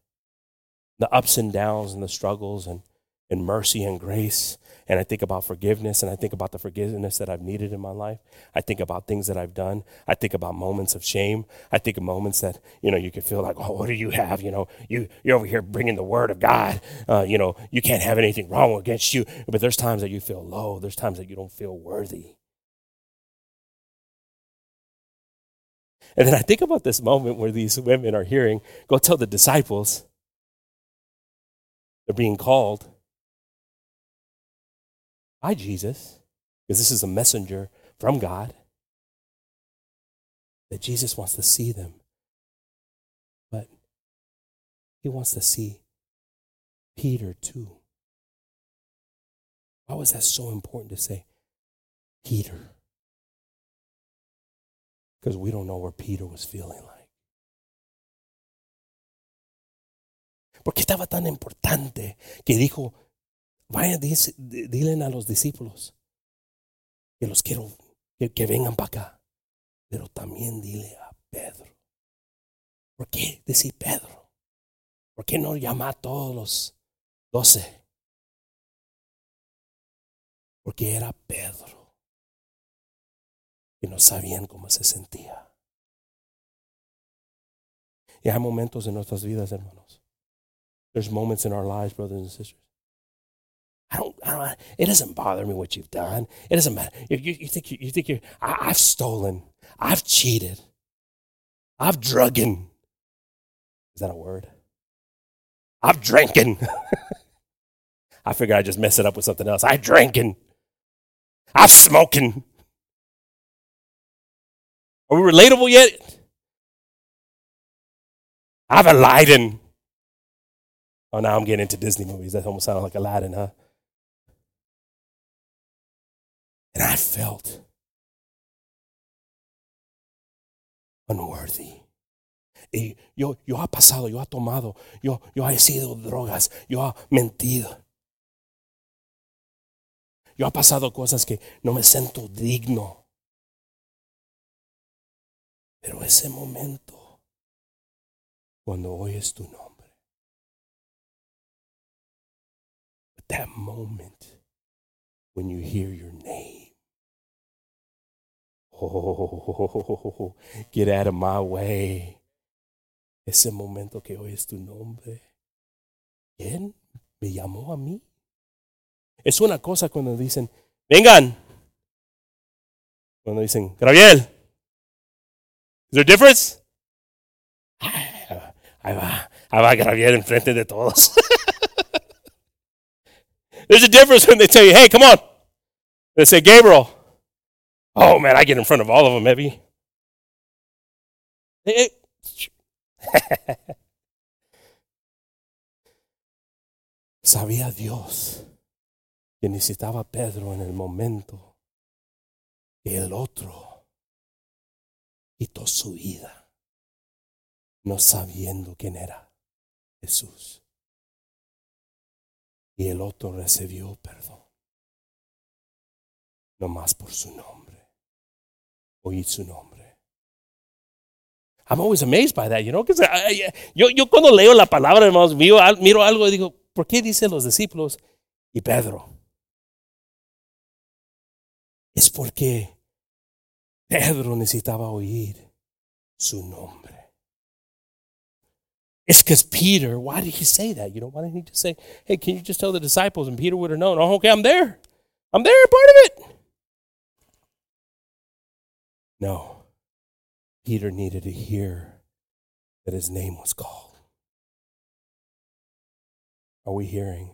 the ups and downs and the struggles and, and mercy and grace. And I think about forgiveness and I think about the forgiveness that I've needed in my life. I think about things that I've done. I think about moments of shame. I think of moments that, you know, you can feel like, oh, what do you have? You know, you, you're over here bringing the word of God. Uh, you know, you can't have anything wrong against you. But there's times that you feel low. There's times that you don't feel worthy. And then I think about this moment where these women are hearing, go tell the disciples they're being called by Jesus, because this is a messenger from God, that Jesus wants to see them. But he wants to see Peter too. Why was that so important to say? Peter because we don't know where Peter was feeling like. Porque estaba tan importante que dijo, vaya, dile a los discípulos que los quiero, que, que vengan para acá. Pero también dile a Pedro. ¿Por qué decir Pedro? ¿Por qué no llama a todos los doce? Porque era Pedro. Y no sabían cómo se sentía. Y hay momentos en nuestras vidas, hermanos. There's moments in our lives, brothers and sisters. I don't, I don't, it doesn't bother me what you've done. It doesn't matter. You, you, you think, you, you think you're, I, I've stolen. I've cheated. I've druggen. Is that a word? I've drinking. I figure I just mess it up with something else. I drinking. I've smoking. Are we relatable yet? I've a Aladdin. Oh, now I'm getting into Disney movies. That almost sounded like Aladdin, huh? And I felt unworthy. Y yo, yo ha pasado, yo ha tomado, yo, yo he sido drogas, yo ha mentido. Yo ha pasado cosas que no me siento digno. Pero ese momento, cuando oyes tu nombre, that moment when you hear your name, oh, get out of my way. Ese momento que oyes tu nombre, ¿quién me llamó a mí? Es una cosa cuando dicen, vengan. Cuando dicen, Gabriel. Is there a difference? Ahí va, ahí va Gabriel enfrente de todos. There's a difference when they tell you, hey, come on. They say, Gabriel. Oh, man, I get in front of all of them, maybe. Sabía Dios que necesitaba Pedro en el momento que el otro quitó su vida, no sabiendo quién era Jesús. Y el otro recibió perdón, no más por su nombre, oír su nombre. I'm always amazed by that, you know, because yo, yo cuando leo la palabra, hermanos, miro, miro algo y digo, ¿por qué dicen los discípulos y Pedro? es porque Pedro necesitaba oír su nombre. It's because Peter, why did he say that? You know, why didn't he just say, hey, can you just tell the disciples? And Peter would have known, oh, okay, I'm there. I'm there, part of it. No. Peter needed to hear that his name was called. Are we hearing?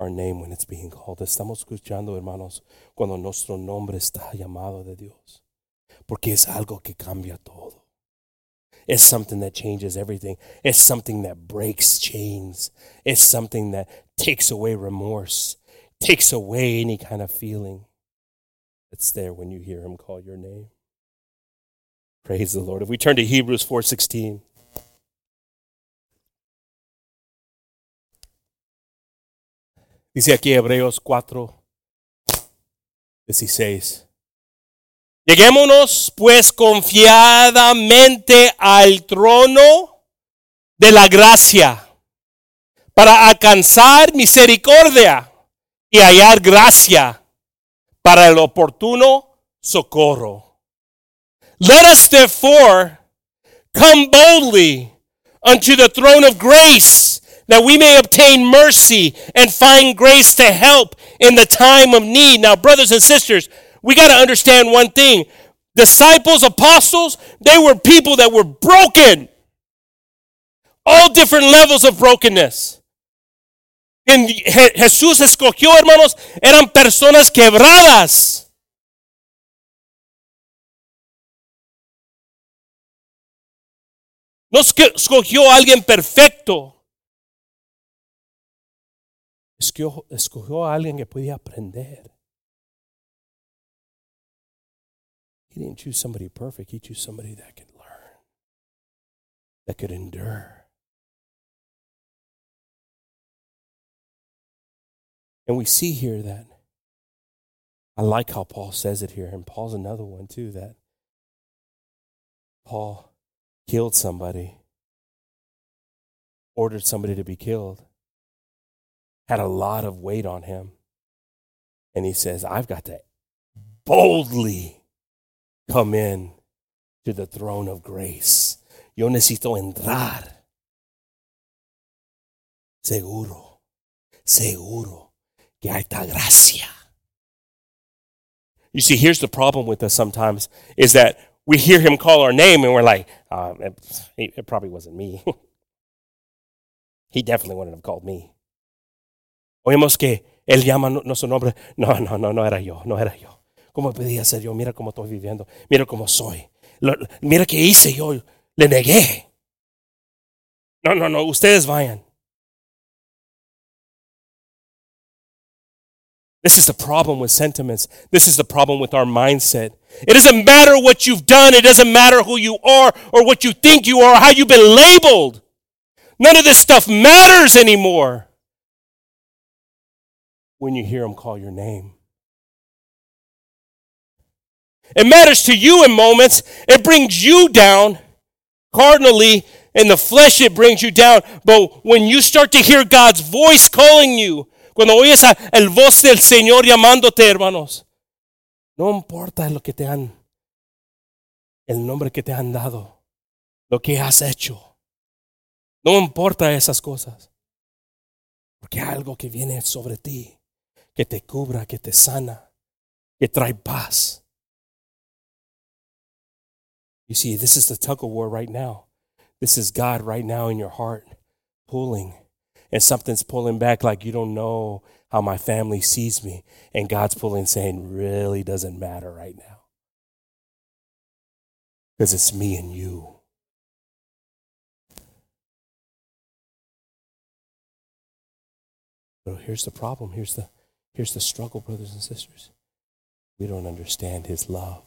our name when it's being called. Estamos escuchando, hermanos, cuando nuestro nombre está llamado de Dios. Porque es algo que cambia todo. It's something that changes everything. It's something that breaks chains. It's something that takes away remorse, takes away any kind of feeling that's there when you hear him call your name. Praise the Lord. If we turn to Hebrews 4:16, Dice aquí Hebreos 4, 16. Lleguémonos pues confiadamente al trono de la gracia para alcanzar misericordia y hallar gracia para el oportuno socorro. Let us therefore come boldly unto the throne of grace that we may obtain mercy and find grace to help in the time of need. Now, brothers and sisters, we got to understand one thing. Disciples, apostles, they were people that were broken. All different levels of brokenness. En Jesús escogió, hermanos, eran personas quebradas. No escogió a alguien perfecto. Escogió a alguien que podía aprender. He didn't choose somebody perfect. He chose somebody that could learn, that could endure. And we see here that I like how Paul says it here, and Paul's another one too that Paul killed somebody ordered somebody to be killed, had a lot of weight on him. And he says, I've got to boldly come in to the throne of grace. Yo necesito entrar. Seguro, seguro que hay gracia. You see, here's the problem with us sometimes is that we hear him call our name and we're like, uh, it, it probably wasn't me. he definitely wouldn't have called me. Oímos que él llama nuestro nombre. No, no, no, no era yo, no era yo. ¿Cómo podía ser yo? Mira cómo estoy viviendo. Mira cómo soy. Lo, mira qué hice yo. Le negué. No, no, no. Ustedes vayan. This is the problem with sentiments. This is the problem with our mindset. It doesn't matter what you've done. It doesn't matter who you are or what you think you are, or how you've been labeled. None of this stuff matters anymore when you hear him call your name. It matters to you in moments. It brings you down. Cardinally, in the flesh, it brings you down. But when you start to hear God's voice calling you, cuando oyes el voz del Señor llamándote, hermanos, no importa lo que te han, el nombre que te han dado, lo que has hecho. No importa esas cosas. Porque algo que viene sobre ti, que te cubra, que te sana, que trae paz. You see, this is the tug of war right now. This is God right now in your heart pulling. And something's pulling back like you don't know how my family sees me. And God's pulling saying, really doesn't matter right now. Because it's me and you. But here's the problem. Here's the, here's the struggle, brothers and sisters. We don't understand his love.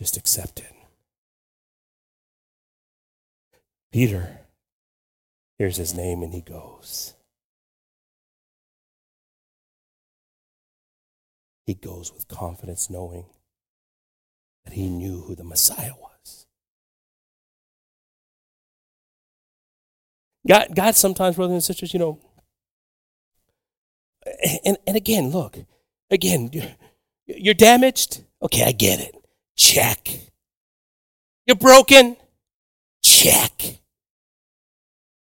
Just accept it. Peter hears his name and he goes. He goes with confidence, knowing that he knew who the Messiah was. God, God sometimes, brothers and sisters, you know, and, and again, look, again, you're damaged. Okay, I get it. Check. You're broken? Check.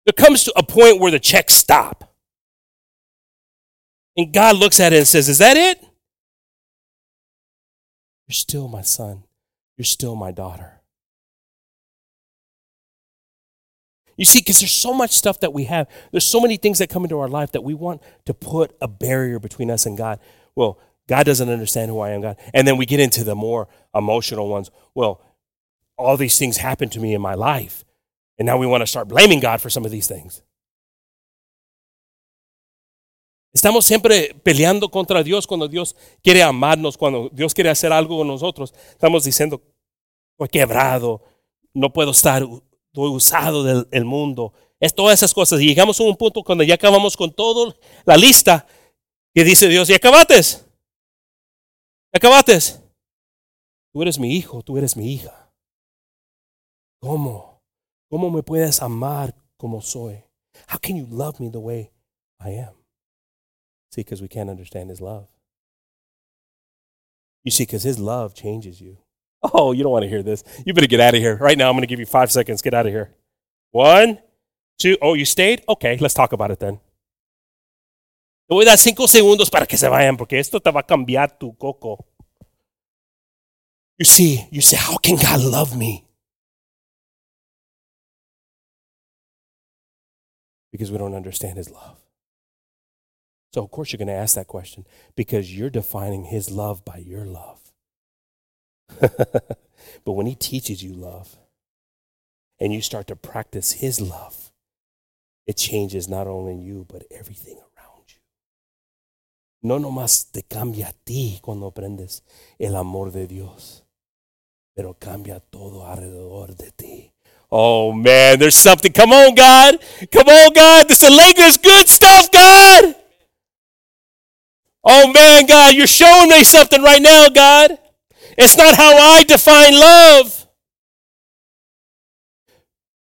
There comes to a point where the checks stop. And God looks at it and says, Is that it? You're still my son. You're still my daughter. You see, because there's so much stuff that we have, there's so many things that come into our life that we want to put a barrier between us and God. Well, God doesn't understand who I am, God. And then we get into the more emotional ones. Well, all these things happened to me in my life. And now we want to start blaming God for some of these things. Estamos siempre peleando contra Dios cuando Dios quiere amarnos, cuando Dios quiere hacer algo con nosotros. Estamos diciendo, estoy quebrado, no puedo estar, usado del mundo. Es todas esas cosas. Y llegamos a un punto cuando ya acabamos con toda la lista que dice Dios, y acabates. Acabates. Tú eres mi hijo, tú eres mi hija. ¿Cómo? ¿Cómo me puedes amar como soy? How can you love me the way I am? See, because we can't understand his love. You see, because his love changes you. Oh, you don't want to hear this. You better get out of here. Right now, I'm going to give you five seconds. Get out of here. One, two. Oh, you stayed? Okay, let's talk about it then. Te voy a dar cinco segundos para que se vayan, porque esto te va a cambiar tu coco. You see, you say, How can God love me? Because we don't understand His love. So, of course, you're going to ask that question because you're defining His love by your love. but when He teaches you love and you start to practice His love, it changes not only you, but everything around. No nomás te cambia a ti cuando aprendes el amor de Dios, pero cambia todo alrededor de ti. Oh man, there's something. Come on, God. Come on, God. This is good stuff, God. Oh man, God, you're showing me something right now, God. It's not how I define love.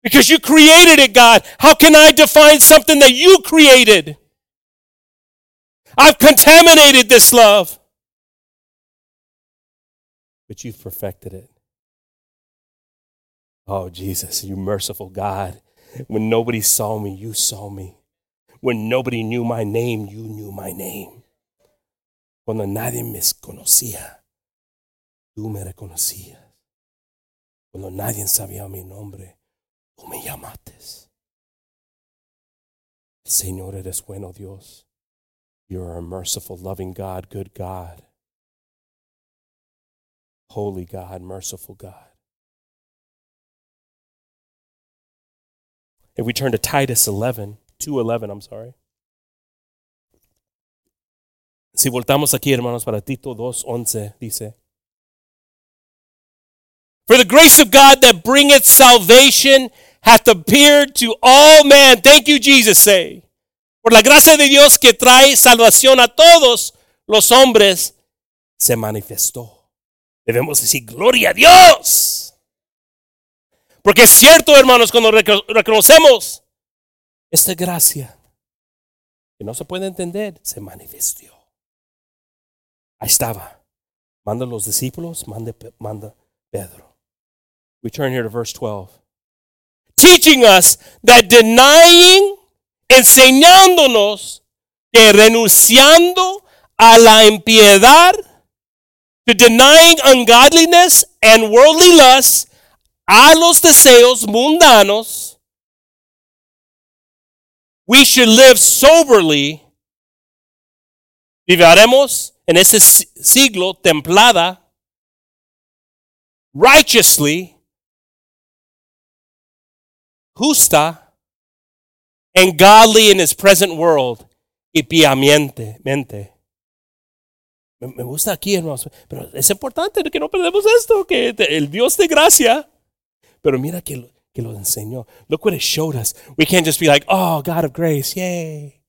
Because you created it, God. How can I define something that you created? I've contaminated this love. But you've perfected it. Oh, Jesus, you merciful God. When nobody saw me, you saw me. When nobody knew my name, you knew my name. Cuando nadie me conocía, tú me reconocías. Cuando nadie sabía mi nombre, tú me llamaste. Señor, eres bueno, Dios. You're a merciful, loving God, good God, holy God, merciful God. If we turn to Titus 11, 2.11, I'm sorry. Si voltamos aquí, hermanos, para Tito 2.11, dice, For the grace of God that bringeth salvation hath appeared to all men. Thank you, Jesus, say. Por la gracia de Dios que trae salvación a todos los hombres, se manifestó. Debemos decir, gloria a Dios. Porque es cierto, hermanos, cuando reconocemos esta gracia, que no se puede entender, se manifestó. Ahí estaba. Manda los discípulos, manda, manda Pedro. We turn here to verse 12. Teaching us that denying, enseñándonos que renunciando a la impiedad, to denying ungodliness and worldly lust, a los deseos mundanos, we should live soberly. Viviremos en ese siglo templada, righteously, justa, and godly in his present world, y piamente, mente. Me gusta aquí, hermanos, pero es importante que no perdemos esto, que el Dios de gracia Pero mira que que lo enseñó. Look what it showed us. We can't just be like, oh, God of grace, yay.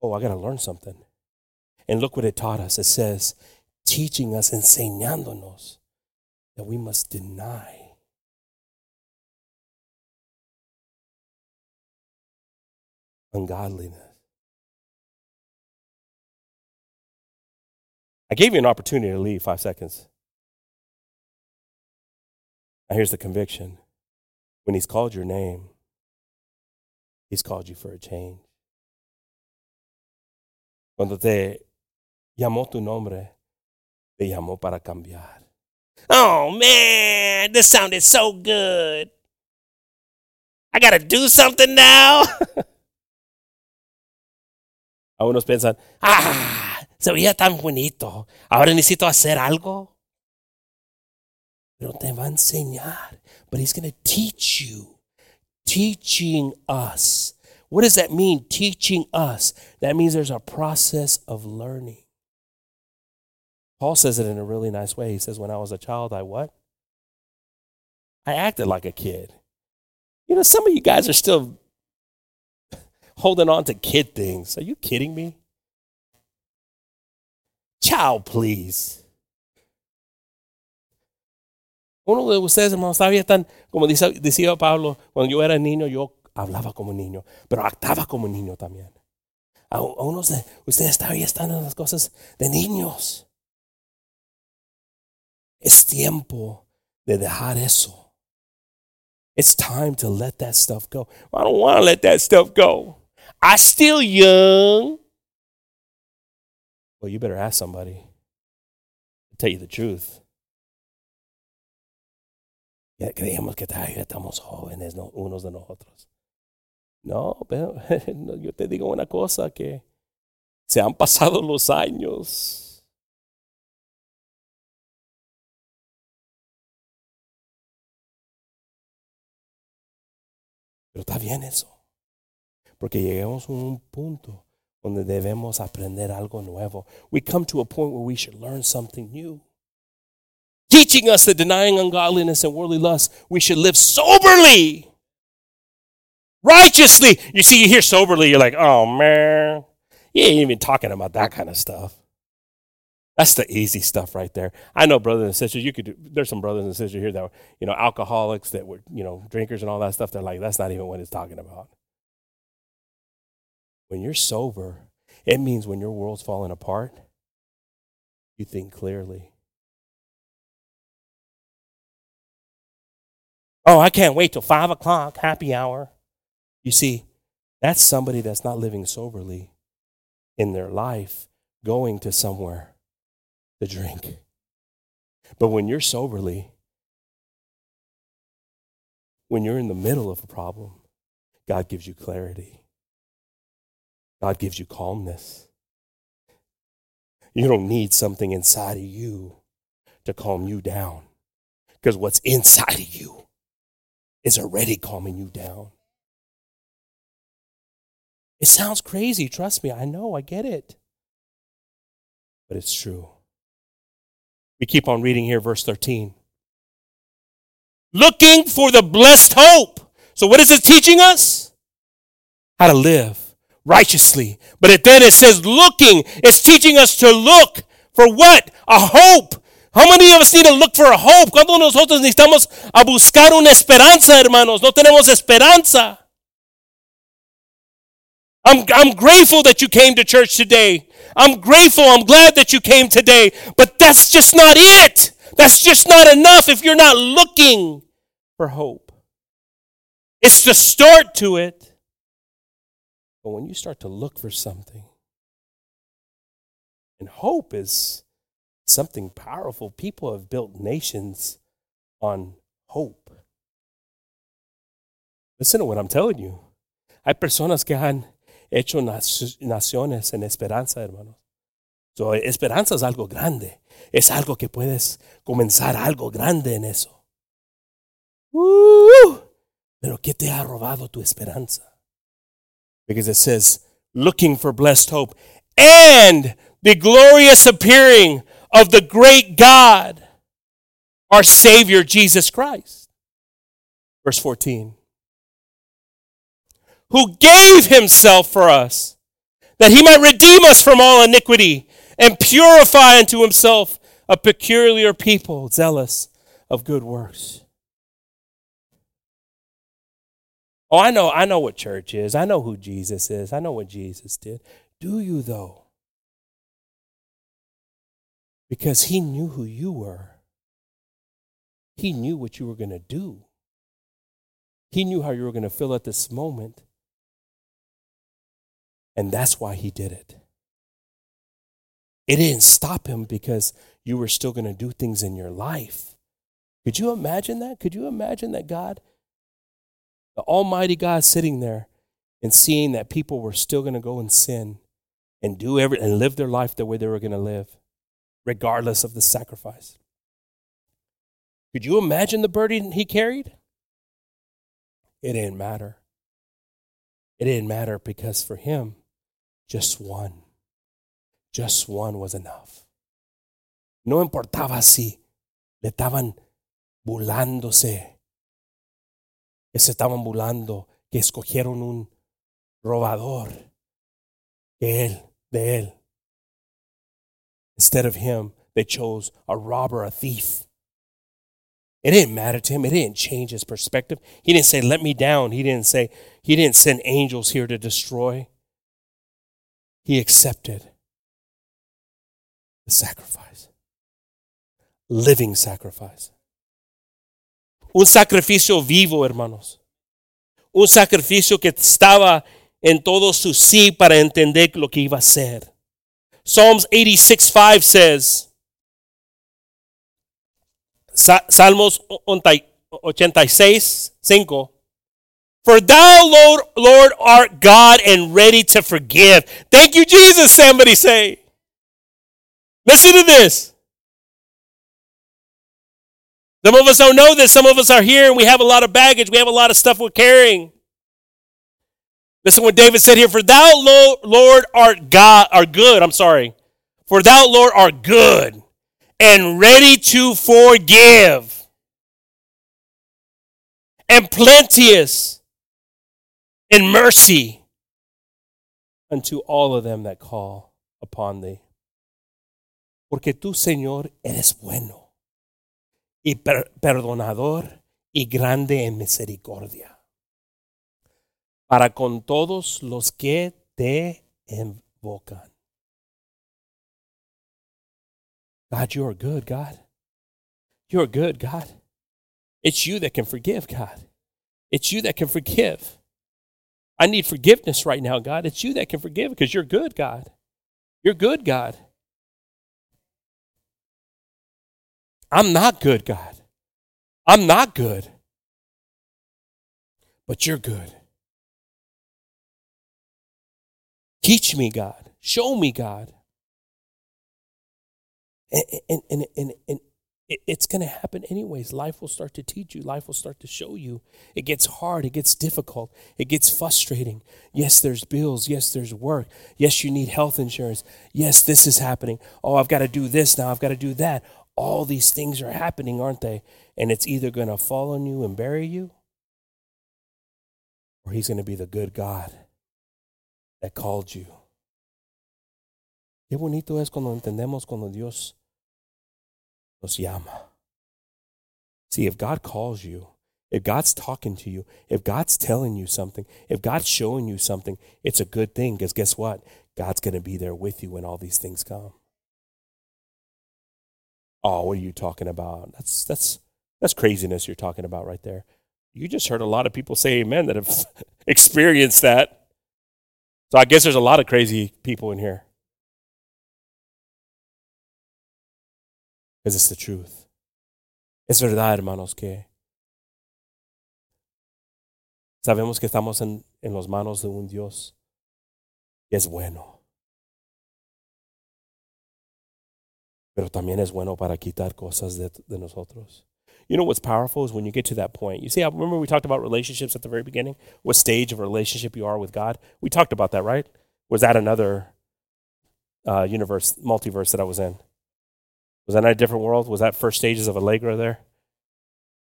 Oh, I got to learn something. And look what it taught us. It says, teaching us, enseñándonos that we must deny. Ungodliness. I gave you an opportunity to leave five seconds. Now, here's the conviction when He's called your name, He's called you for a change. Cuando te llamó tu nombre, te llamó para cambiar. Oh man, this sounded so good. I gotta do something now. Algunos piensan, ah, se veía tan bonito. Ahora necesito hacer algo. Pero te va a enseñar. But he's going to teach you. Teaching us. What does that mean? Teaching us. That means there's a process of learning. Paul says it in a really nice way. He says, When I was a child, I what? I acted like a kid. You know, some of you guys are still holding on to kid things. Are you kidding me? Child, please. Uno de ustedes, hermanos, todavía están, como dice, decía Pablo, cuando yo era niño, yo hablaba como niño, pero actuaba como niño también. A, unos de ustedes todavía están en las cosas de niños. Es tiempo de dejar eso. It's time to let that stuff go. I don't want to let that stuff go. I'm still young. Well, you better ask somebody tell you the truth. creíamos que todavía estamos jóvenes, ¿no? unos de nosotros. No, pero yo te digo una cosa, que se han pasado los años. Pero está bien eso, porque llegamos a un punto donde debemos aprender algo nuevo. We come to a point where we should learn something new teaching us that denying ungodliness and worldly lust, we should live soberly, righteously. You see, you hear soberly, you're like, oh man, you ain't even talking about that kind of stuff. That's the easy stuff right there. I know brothers and sisters, you could do, there's some brothers and sisters here that were, you know, alcoholics that were, you know, drinkers and all that stuff. They're like, that's not even what it's talking about. When you're sober, it means when your world's falling apart, you think clearly. Oh, I can't wait till five o'clock, happy hour. You see, that's somebody that's not living soberly in their life, going to somewhere to drink. But when you're soberly, when you're in the middle of a problem, God gives you clarity. God gives you calmness. You don't need something inside of you to calm you down because what's inside of you is already calming you down. It sounds crazy, trust me. I know, I get it. But it's true. We keep on reading here, verse 13. Looking for the blessed hope. So, what is it teaching us? How to live righteously. But it, then it says looking. It's teaching us to look for what? A hope. How many of us need to look for a hope? ¿Cuántos nosotros necesitamos a buscar una esperanza, hermanos? No tenemos esperanza. I'm, I'm grateful that you came to church today. I'm grateful. I'm glad that you came today. But that's just not it. That's just not enough if you're not looking for hope. It's the start to it. But when you start to look for something, and hope is something powerful, people have built nations on hope. Listen to what I'm telling you. Hay personas que han hecho naciones en esperanza, hermanos. So, esperanza es algo grande. Es algo que puedes comenzar algo grande en eso. Uh, pero ¿qué te ha robado tu esperanza? Because it says, looking for blessed hope and the glorious appearing of the great God, our Savior Jesus Christ. Verse 14 who gave himself for us, that he might redeem us from all iniquity and purify unto himself a peculiar people, zealous of good works. Oh, I know, I know what church is. I know who Jesus is. I know what Jesus did. Do you, though? Because he knew who you were. He knew what you were going to do. He knew how you were going to feel at this moment. And that's why he did it. It didn't stop him because you were still going to do things in your life. Could you imagine that? Could you imagine that God, the Almighty God, sitting there and seeing that people were still going to go and sin and do every and live their life the way they were going to live, regardless of the sacrifice? Could you imagine the burden he carried? It didn't matter. It didn't matter because for him, just one. Just one was enough. No importaba si le estaban burlándose, se estaban burlando, que escogieron un robador de él, de él. Instead of him, they chose a robber, a thief. It didn't matter to him. It didn't change his perspective. He didn't say, Let me down. He didn't say, He didn't send angels here to destroy he accepted the sacrifice. Living sacrifice. Un sacrificio vivo, hermanos. Un sacrificio que estaba en todo su sí para entender lo que iba a ser. Psalms 86 5 says, Salmos 86 5 for thou, Lord, Lord, art God and ready to forgive. Thank you, Jesus, somebody say. Listen to this. Some of us don't know this. Some of us are here and we have a lot of baggage. We have a lot of stuff we're carrying. Listen what David said here. For thou, Lord, art God, are good. I'm sorry. For thou, Lord, art good and ready to forgive and plenteous in mercy unto all of them that call upon thee. Porque tú, Señor, eres bueno y per perdonador y grande en misericordia para con todos los que te invocan. God, you are good, God. You are good, God. It's you that can forgive, God. It's you that can forgive. I need forgiveness right now, God. It's you that can forgive because you're good, God. You're good, God. I'm not good, God. I'm not good. But you're good. Teach me, God. Show me, God. And, and, and, and, and it's going to happen anyways. Life will start to teach you, life will start to show you. It gets hard, it gets difficult, it gets frustrating. Yes, there's bills. Yes, there's work. Yes, you need health insurance. Yes, this is happening. Oh, I've got to do this now, I've got to do that. All these things are happening, aren't they? And it's either going to fall on you and bury you, or He's going to be the good God that called you. Qué bonito es cuando entendemos cuando Dios nos llama. See, if God calls you, if God's talking to you, if God's telling you something, if God's showing you something, it's a good thing because guess what? God's going to be there with you when all these things come. Oh, what are you talking about? That's that's that's craziness you're talking about right there. You just heard a lot of people say amen that have experienced that. So I guess there's a lot of crazy people in here. Because it's the truth. Es verdad, hermanos, que sabemos que estamos en, en las manos de un Dios que es bueno. Pero también es bueno para quitar cosas de, de nosotros. You know what's powerful is when you get to that point. You see, I remember we talked about relationships at the very beginning, what stage of relationship you are with God. We talked about that, right? Was that another uh, universe, multiverse that I was in? Was that a different world? Was that first stages of Allegra there?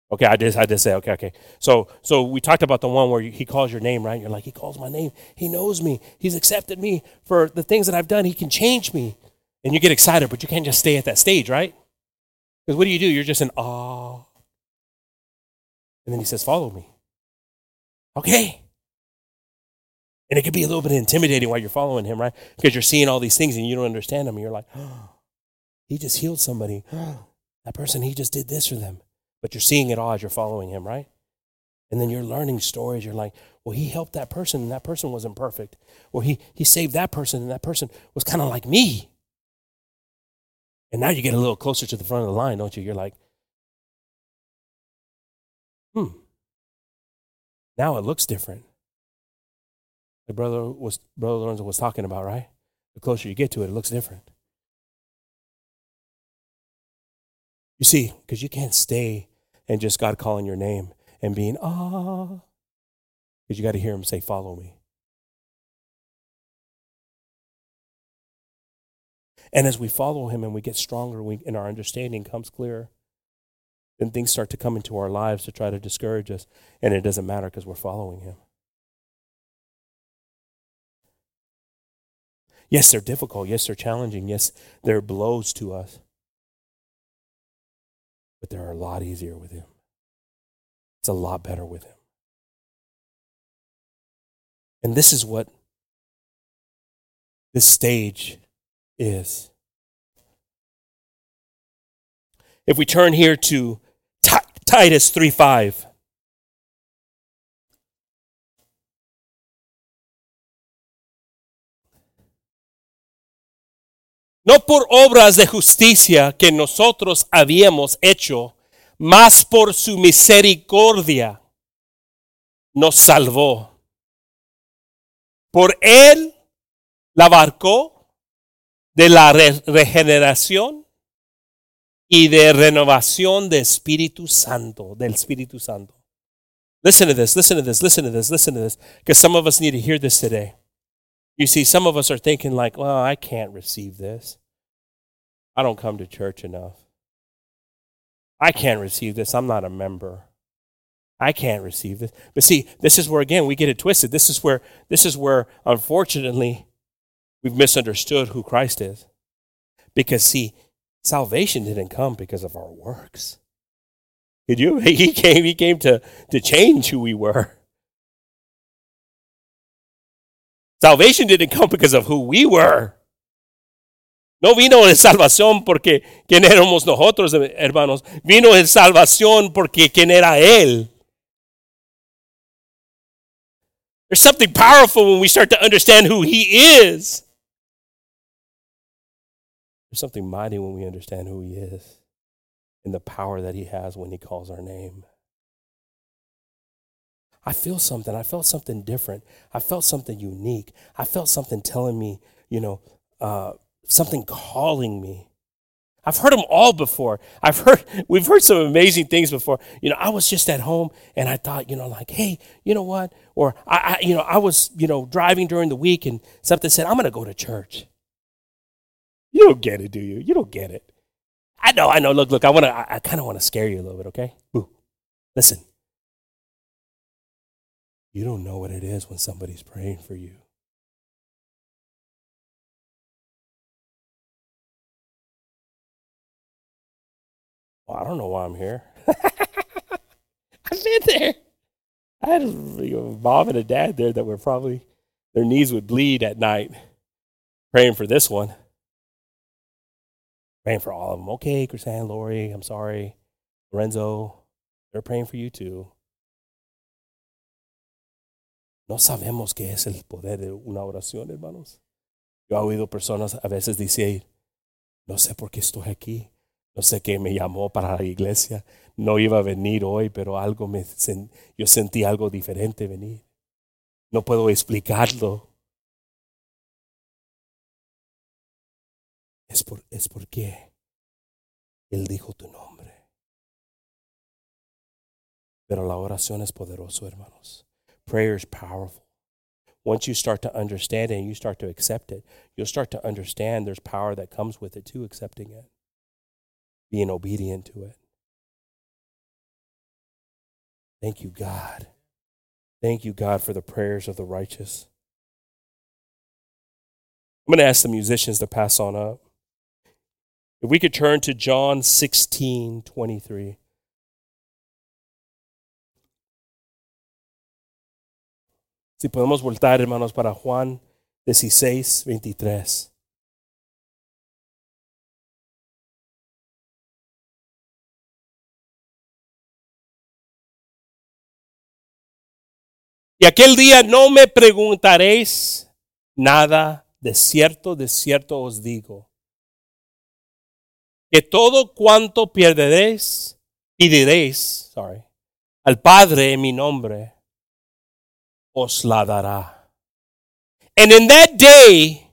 Okay, I did. I did say okay, okay. So, so we talked about the one where he calls your name, right? You're like, he calls my name. He knows me. He's accepted me for the things that I've done. He can change me, and you get excited, but you can't just stay at that stage, right? Because what do you do? You're just in awe, and then he says, "Follow me." Okay. And it could be a little bit intimidating while you're following him, right? Because you're seeing all these things and you don't understand them, and you're like, oh, he just healed somebody. that person, he just did this for them. But you're seeing it all as you're following him, right? And then you're learning stories. You're like, well, he helped that person, and that person wasn't perfect. Well, he, he saved that person, and that person was kind of like me. And now you get a little closer to the front of the line, don't you? You're like, hmm. Now it looks different. The brother was brother Lorenzo was talking about, right? The closer you get to it, it looks different. You see, because you can't stay and just God calling your name and being, ah, because you got to hear him say, follow me. And as we follow him and we get stronger we, and our understanding comes clearer, then things start to come into our lives to try to discourage us. And it doesn't matter because we're following him. Yes, they're difficult. Yes, they're challenging. Yes, they're blows to us but they're a lot easier with Him. It's a lot better with Him. And this is what this stage is. If we turn here to Titus 3 5. no por obras de justicia que nosotros habíamos hecho, mas por su misericordia nos salvó. Por él la abarcó de la regeneración y de renovación de Espíritu Santo, del Espíritu Santo. Listen to this, listen to this, listen to this, listen to this, because some of us need to hear this today. You see, some of us are thinking, like, well, I can't receive this. I don't come to church enough. I can't receive this. I'm not a member. I can't receive this. But see, this is where again we get it twisted. This is where this is where unfortunately we've misunderstood who Christ is. Because, see, salvation didn't come because of our works. Did you? He came, he came to, to change who we were. Salvation didn't come because of who we were. No vino en salvación porque quién éramos nosotros, hermanos. Vino en salvación porque quién era Él. There's something powerful when we start to understand who He is. There's something mighty when we understand who He is and the power that He has when He calls our name. I feel something. I felt something different. I felt something unique. I felt something telling me, you know, uh, something calling me. I've heard them all before. I've heard, we've heard some amazing things before. You know, I was just at home and I thought, you know, like, hey, you know what? Or I, I you know, I was, you know, driving during the week and something said, I'm going to go to church. You don't get it, do you? You don't get it. I know, I know. Look, look, I want to, I, I kind of want to scare you a little bit, okay? Listen. You don't know what it is when somebody's praying for you. Well, I don't know why I'm here. I've been there. I had a mom and a dad there that were probably, their knees would bleed at night praying for this one. Praying for all of them. Okay, Chrisanne, Lori, I'm sorry. Lorenzo, they're praying for you too. No sabemos qué es el poder de una oración, hermanos. Yo he oído personas a veces decir, no sé por qué estoy aquí. No sé qué me llamó para la iglesia. No iba a venir hoy, pero algo me yo sentí algo diferente venir. No puedo explicarlo. Es, por, es porque Él dijo tu nombre. Pero la oración es poderoso, hermanos. Prayer is powerful. Once you start to understand it and you start to accept it, you'll start to understand there's power that comes with it too, accepting it being obedient to it. Thank you, God. Thank you, God, for the prayers of the righteous. I'm going to ask the musicians to pass on up. If we could turn to John 16 23. Si podemos voltar, hermanos, para Juan 16 23. Y aquel día no me preguntaréis nada, de cierto, de cierto os digo, que todo cuanto perderéis, pediréis, sorry, al Padre en mi nombre, os la dará. And in that day,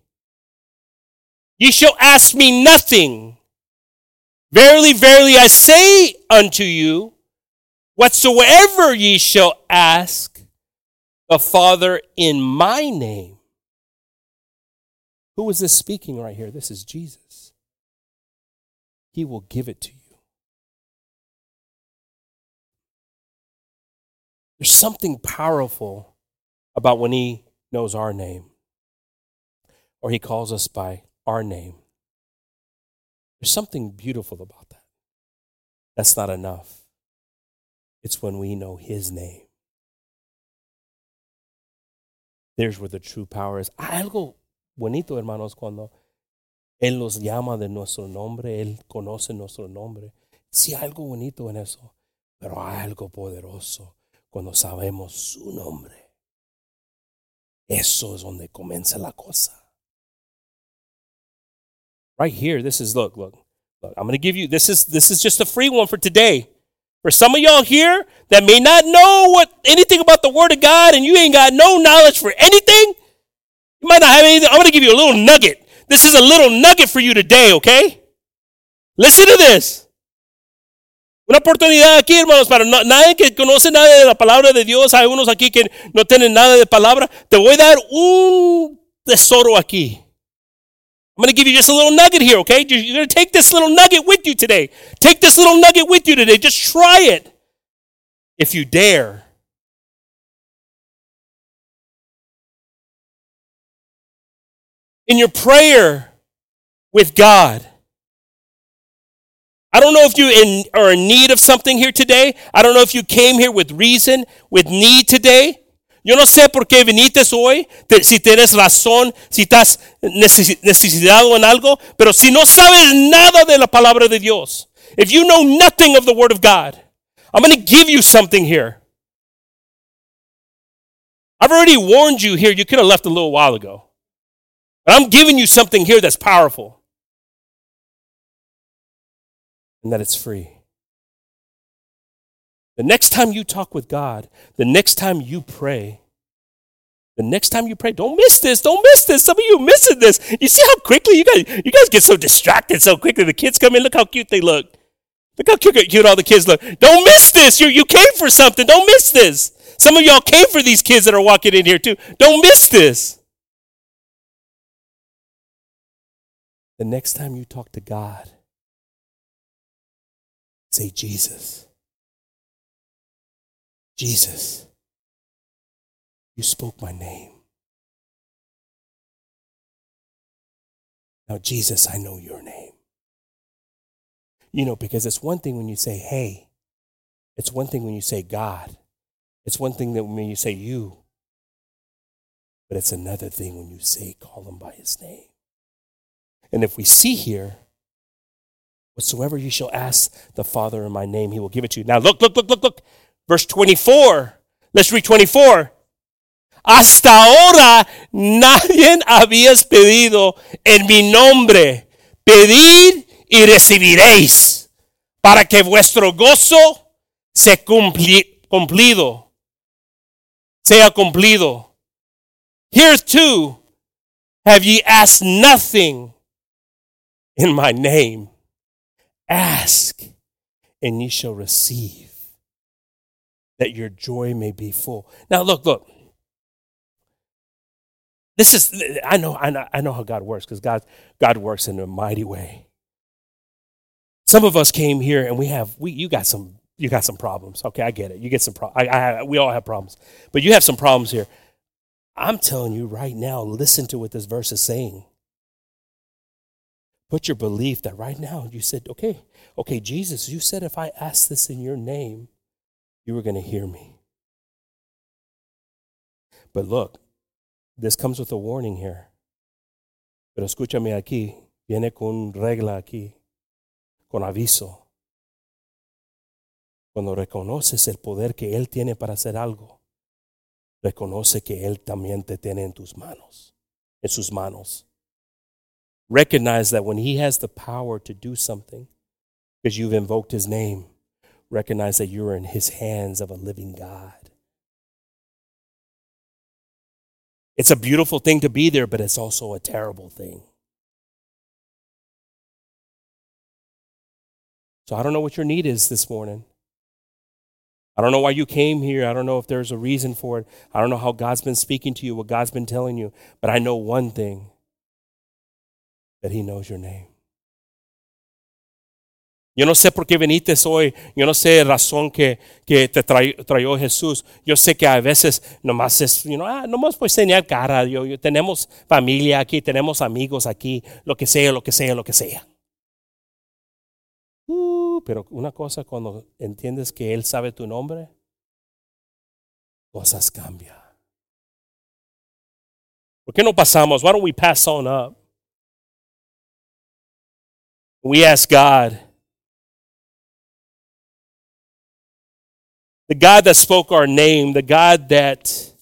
ye shall ask me nothing. Verily, verily, I say unto you, whatsoever ye shall ask the Father in my name. Who is this speaking right here? This is Jesus. He will give it to you. There's something powerful about when He knows our name or He calls us by our name. There's something beautiful about that. That's not enough. It's when we know His name. There's where the true power is. Algo bonito, hermanos, cuando Él nos llama de nuestro nombre, Él conoce nuestro nombre. Sí, algo bonito en eso, pero hay algo poderoso cuando sabemos su nombre. Eso es donde comienza la cosa. Right here, this is look, look, look. I'm going to give you this is this is just a free one for today. For some of y'all here that may not know what anything about the Word of God and you ain't got no knowledge for anything, you might not have anything. I'm going to give you a little nugget. This is a little nugget for you today, okay? Listen to this. Una oportunidad aquí, hermanos, para no, nadie que conoce nada de la palabra de Dios. Hay unos aquí que no tienen nada de palabra. Te voy a dar un tesoro aquí. I'm going to give you just a little nugget here, okay? You're going to take this little nugget with you today. Take this little nugget with you today. Just try it if you dare. In your prayer with God, I don't know if you in, are in need of something here today. I don't know if you came here with reason, with need today. Yo no sé por qué viniste hoy, si tienes razón, si estás necesitado en algo, pero si no sabes nada de la palabra de Dios, if you know nothing of the Word of God, I'm going to give you something here. I've already warned you here. You could have left a little while ago. I'm giving you something here that's powerful and that it's free. The next time you talk with God, the next time you pray, the next time you pray, don't miss this. Don't miss this. Some of you missing this. You see how quickly you guys you guys get so distracted so quickly. The kids come in. Look how cute they look. Look how cute, cute all the kids look. Don't miss this. You you came for something. Don't miss this. Some of y'all came for these kids that are walking in here too. Don't miss this. The next time you talk to God, say Jesus. Jesus, you spoke my name. Now, Jesus, I know your name. You know, because it's one thing when you say, hey, it's one thing when you say God, it's one thing that when you say you, but it's another thing when you say, call him by his name. And if we see here, whatsoever you shall ask the Father in my name, he will give it to you. Now, look, look, look, look, look. Verse 24. Let's read 24. Hasta ahora nadie habías pedido en mi nombre. Pedid y recibiréis para que vuestro gozo sea cumplido. Sea cumplido. Here too have ye asked nothing in my name. Ask and ye shall receive that your joy may be full. Now, look, look. This is, I know, I know, I know how God works because God, God works in a mighty way. Some of us came here and we have, we, you got some, you got some problems. Okay, I get it. You get some problems. We all have problems, but you have some problems here. I'm telling you right now, listen to what this verse is saying. Put your belief that right now you said, okay, okay, Jesus, you said if I ask this in your name, you were going to hear me. But look, this comes with a warning here. Pero escúchame aquí, viene con regla aquí, con aviso. Cuando reconoces el poder que Él tiene para hacer algo, reconoce que Él también te tiene en tus manos, en sus manos. Recognize that when He has the power to do something, because you've invoked His name, recognize that you're in his hands of a living God. It's a beautiful thing to be there, but it's also a terrible thing. So I don't know what your need is this morning. I don't know why you came here. I don't know if there's a reason for it. I don't know how God's been speaking to you, what God's been telling you. But I know one thing that He knows your name. Yo no sé por qué viniste hoy, yo no sé razón que, que te trayó Jesús. Yo sé que a veces nomás es, you know, ah, nomás pues cara. Yo, tenemos familia aquí, tenemos amigos aquí, lo que sea, lo que sea, lo que sea. Uh, pero una cosa, cuando entiendes que Él sabe tu nombre, cosas cambian. ¿Por qué no pasamos? Why don't we pass on up? We ask God. the God that spoke our name, the God that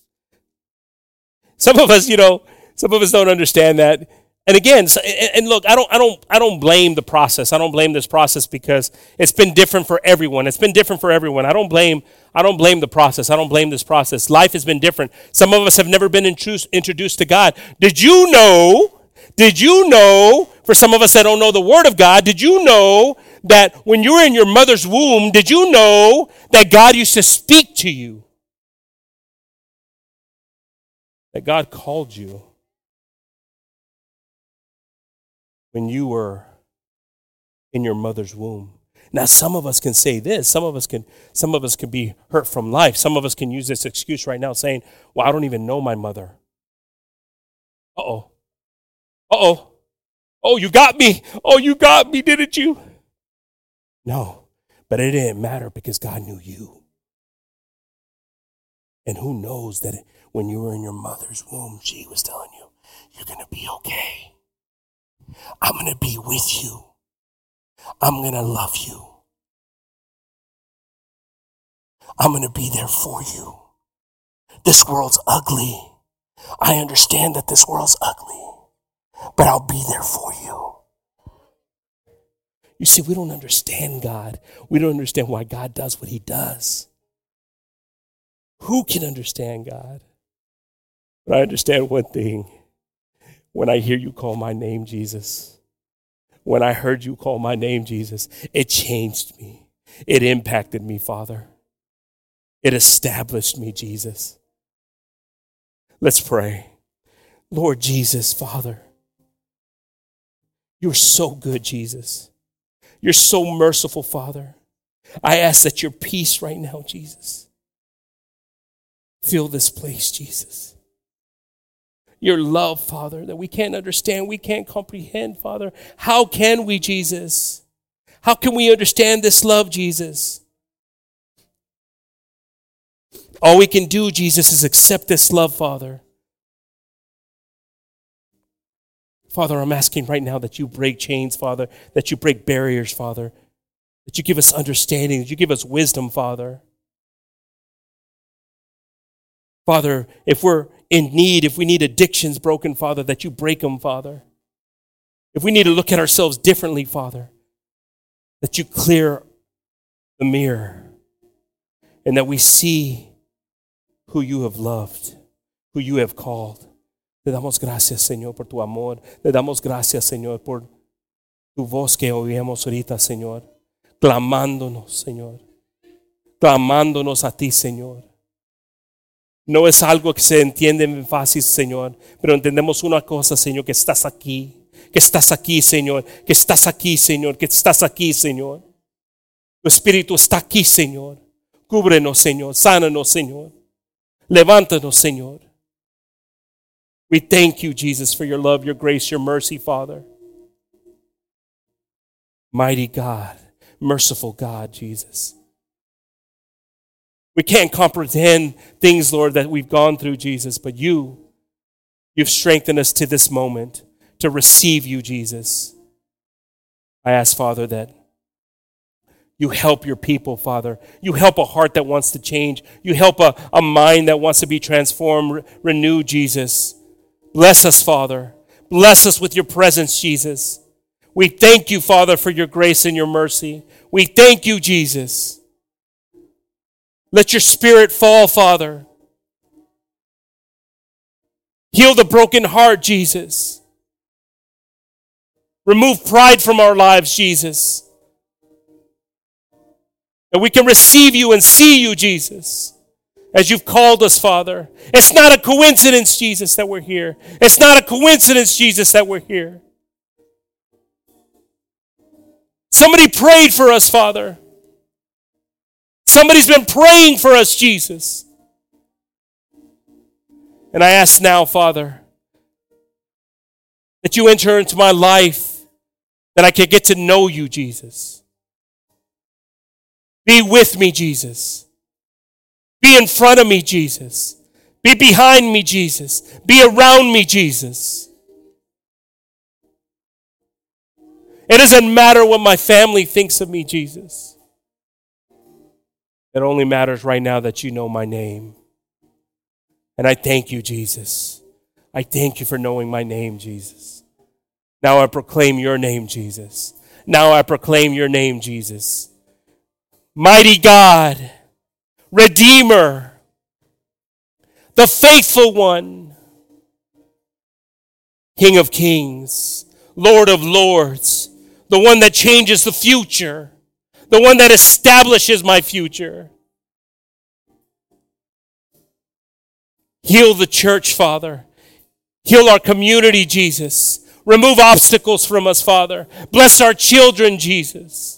some of us, you know, some of us don't understand that. And again, and look, I don't, I don't, I don't blame the process. I don't blame this process because it's been different for everyone. It's been different for everyone. I don't blame, I don't blame the process. I don't blame this process. Life has been different. Some of us have never been introduced to God. Did you know? Did you know? For some of us that don't know the Word of God, did you know that when you were in your mother's womb, did you know that God used to speak to you? That God called you when you were in your mother's womb. Now some of us can say this, some of us can some of us can be hurt from life. Some of us can use this excuse right now saying, "Well, I don't even know my mother." Uh-oh. Uh-oh. Oh, Oh, you got me. Oh, you got me, didn't you? No, but it didn't matter because God knew you. And who knows that when you were in your mother's womb, she was telling you, you're going to be okay. I'm going to be with you. I'm going to love you. I'm going to be there for you. This world's ugly. I understand that this world's ugly, but I'll be there for you. You see, we don't understand God. We don't understand why God does what he does. Who can understand God? But I understand one thing. When I hear you call my name, Jesus, when I heard you call my name, Jesus, it changed me. It impacted me, Father. It established me, Jesus. Let's pray. Lord Jesus, Father, you're so good, Jesus. You're so merciful, Father. I ask that your peace right now, Jesus, fill this place, Jesus. Your love, Father, that we can't understand, we can't comprehend, Father. How can we, Jesus? How can we understand this love, Jesus? All we can do, Jesus, is accept this love, Father. Father, I'm asking right now that you break chains, Father, that you break barriers, Father, that you give us understanding, that you give us wisdom, Father. Father, if we're in need, if we need addictions broken, Father, that you break them, Father. If we need to look at ourselves differently, Father, that you clear the mirror and that we see who you have loved, who you have called. Te damos gracias, Señor, por tu amor. Le damos gracias, Señor, por tu voz que oímos ahorita, Señor. Clamándonos, Señor. Clamándonos a ti, Señor. No es algo que se entiende fácil, Señor, pero entendemos una cosa, Señor, que estás aquí, que estás aquí, Señor, que estás aquí, Señor, que estás aquí, Señor. Tu Espíritu está aquí, Señor. Cúbrenos, Señor. Sánanos, Señor. Levántanos, Señor. We thank you, Jesus, for your love, your grace, your mercy, Father. Mighty God, merciful God, Jesus. We can't comprehend things, Lord, that we've gone through, Jesus, but you, you've strengthened us to this moment to receive you, Jesus. I ask, Father, that you help your people, Father. You help a heart that wants to change. You help a, a mind that wants to be transformed, re- renewed, Jesus. Bless us, Father. Bless us with your presence, Jesus. We thank you, Father, for your grace and your mercy. We thank you, Jesus. Let your spirit fall, Father. Heal the broken heart, Jesus. Remove pride from our lives, Jesus. That we can receive you and see you, Jesus, as you've called us, Father. It's not a coincidence, Jesus, that we're here. It's not a coincidence, Jesus, that we're here. Somebody prayed for us, Father. Somebody's been praying for us, Jesus. And I ask now, Father, that you enter into my life, that I can get to know you, Jesus. Be with me, Jesus. Be in front of me, Jesus. Be behind me, Jesus. Be around me, Jesus. It doesn't matter what my family thinks of me, Jesus. It only matters right now that you know my name. And I thank you, Jesus. I thank you for knowing my name, Jesus. Now I proclaim your name, Jesus. Now I proclaim your name, Jesus. Mighty God, Redeemer, the faithful one, King of kings, Lord of lords, the one that changes the future, the one that establishes my future. Heal the church, Father. Heal our community, Jesus. Remove obstacles from us, Father. Bless our children, Jesus.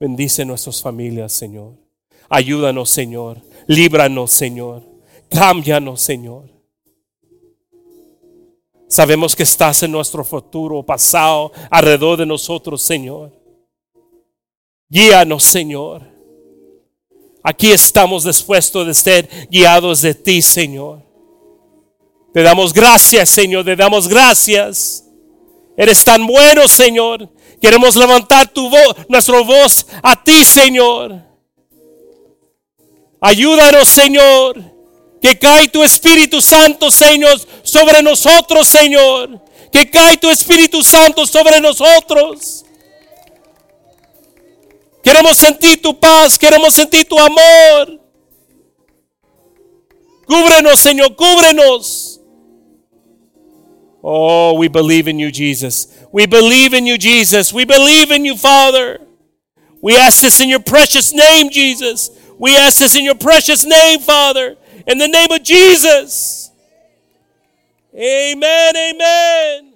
Bendice nuestras familias, Señor. Ayúdanos, Señor. Líbranos, Señor. Cámbianos, Señor. Sabemos que estás en nuestro futuro, pasado, alrededor de nosotros, Señor. Guíanos, Señor. Aquí estamos dispuestos de ser guiados de ti, Señor. Te damos gracias, Señor, te damos gracias. Eres tan bueno, Señor. Queremos levantar tu voz, nuestra voz a ti, Señor. Ayúdanos, Señor. Que cae tu Espíritu Santo, Señor, sobre nosotros, Señor. Que cae tu Espíritu Santo sobre nosotros. Queremos sentir tu paz, queremos sentir tu amor. Cúbrenos, Señor, cúbrenos. Oh, we believe in you, Jesus. We believe in you, Jesus. We believe in you, Father. We ask this in your precious name, Jesus. We ask this in your precious name, Father. In the name of Jesus. Amen, amen.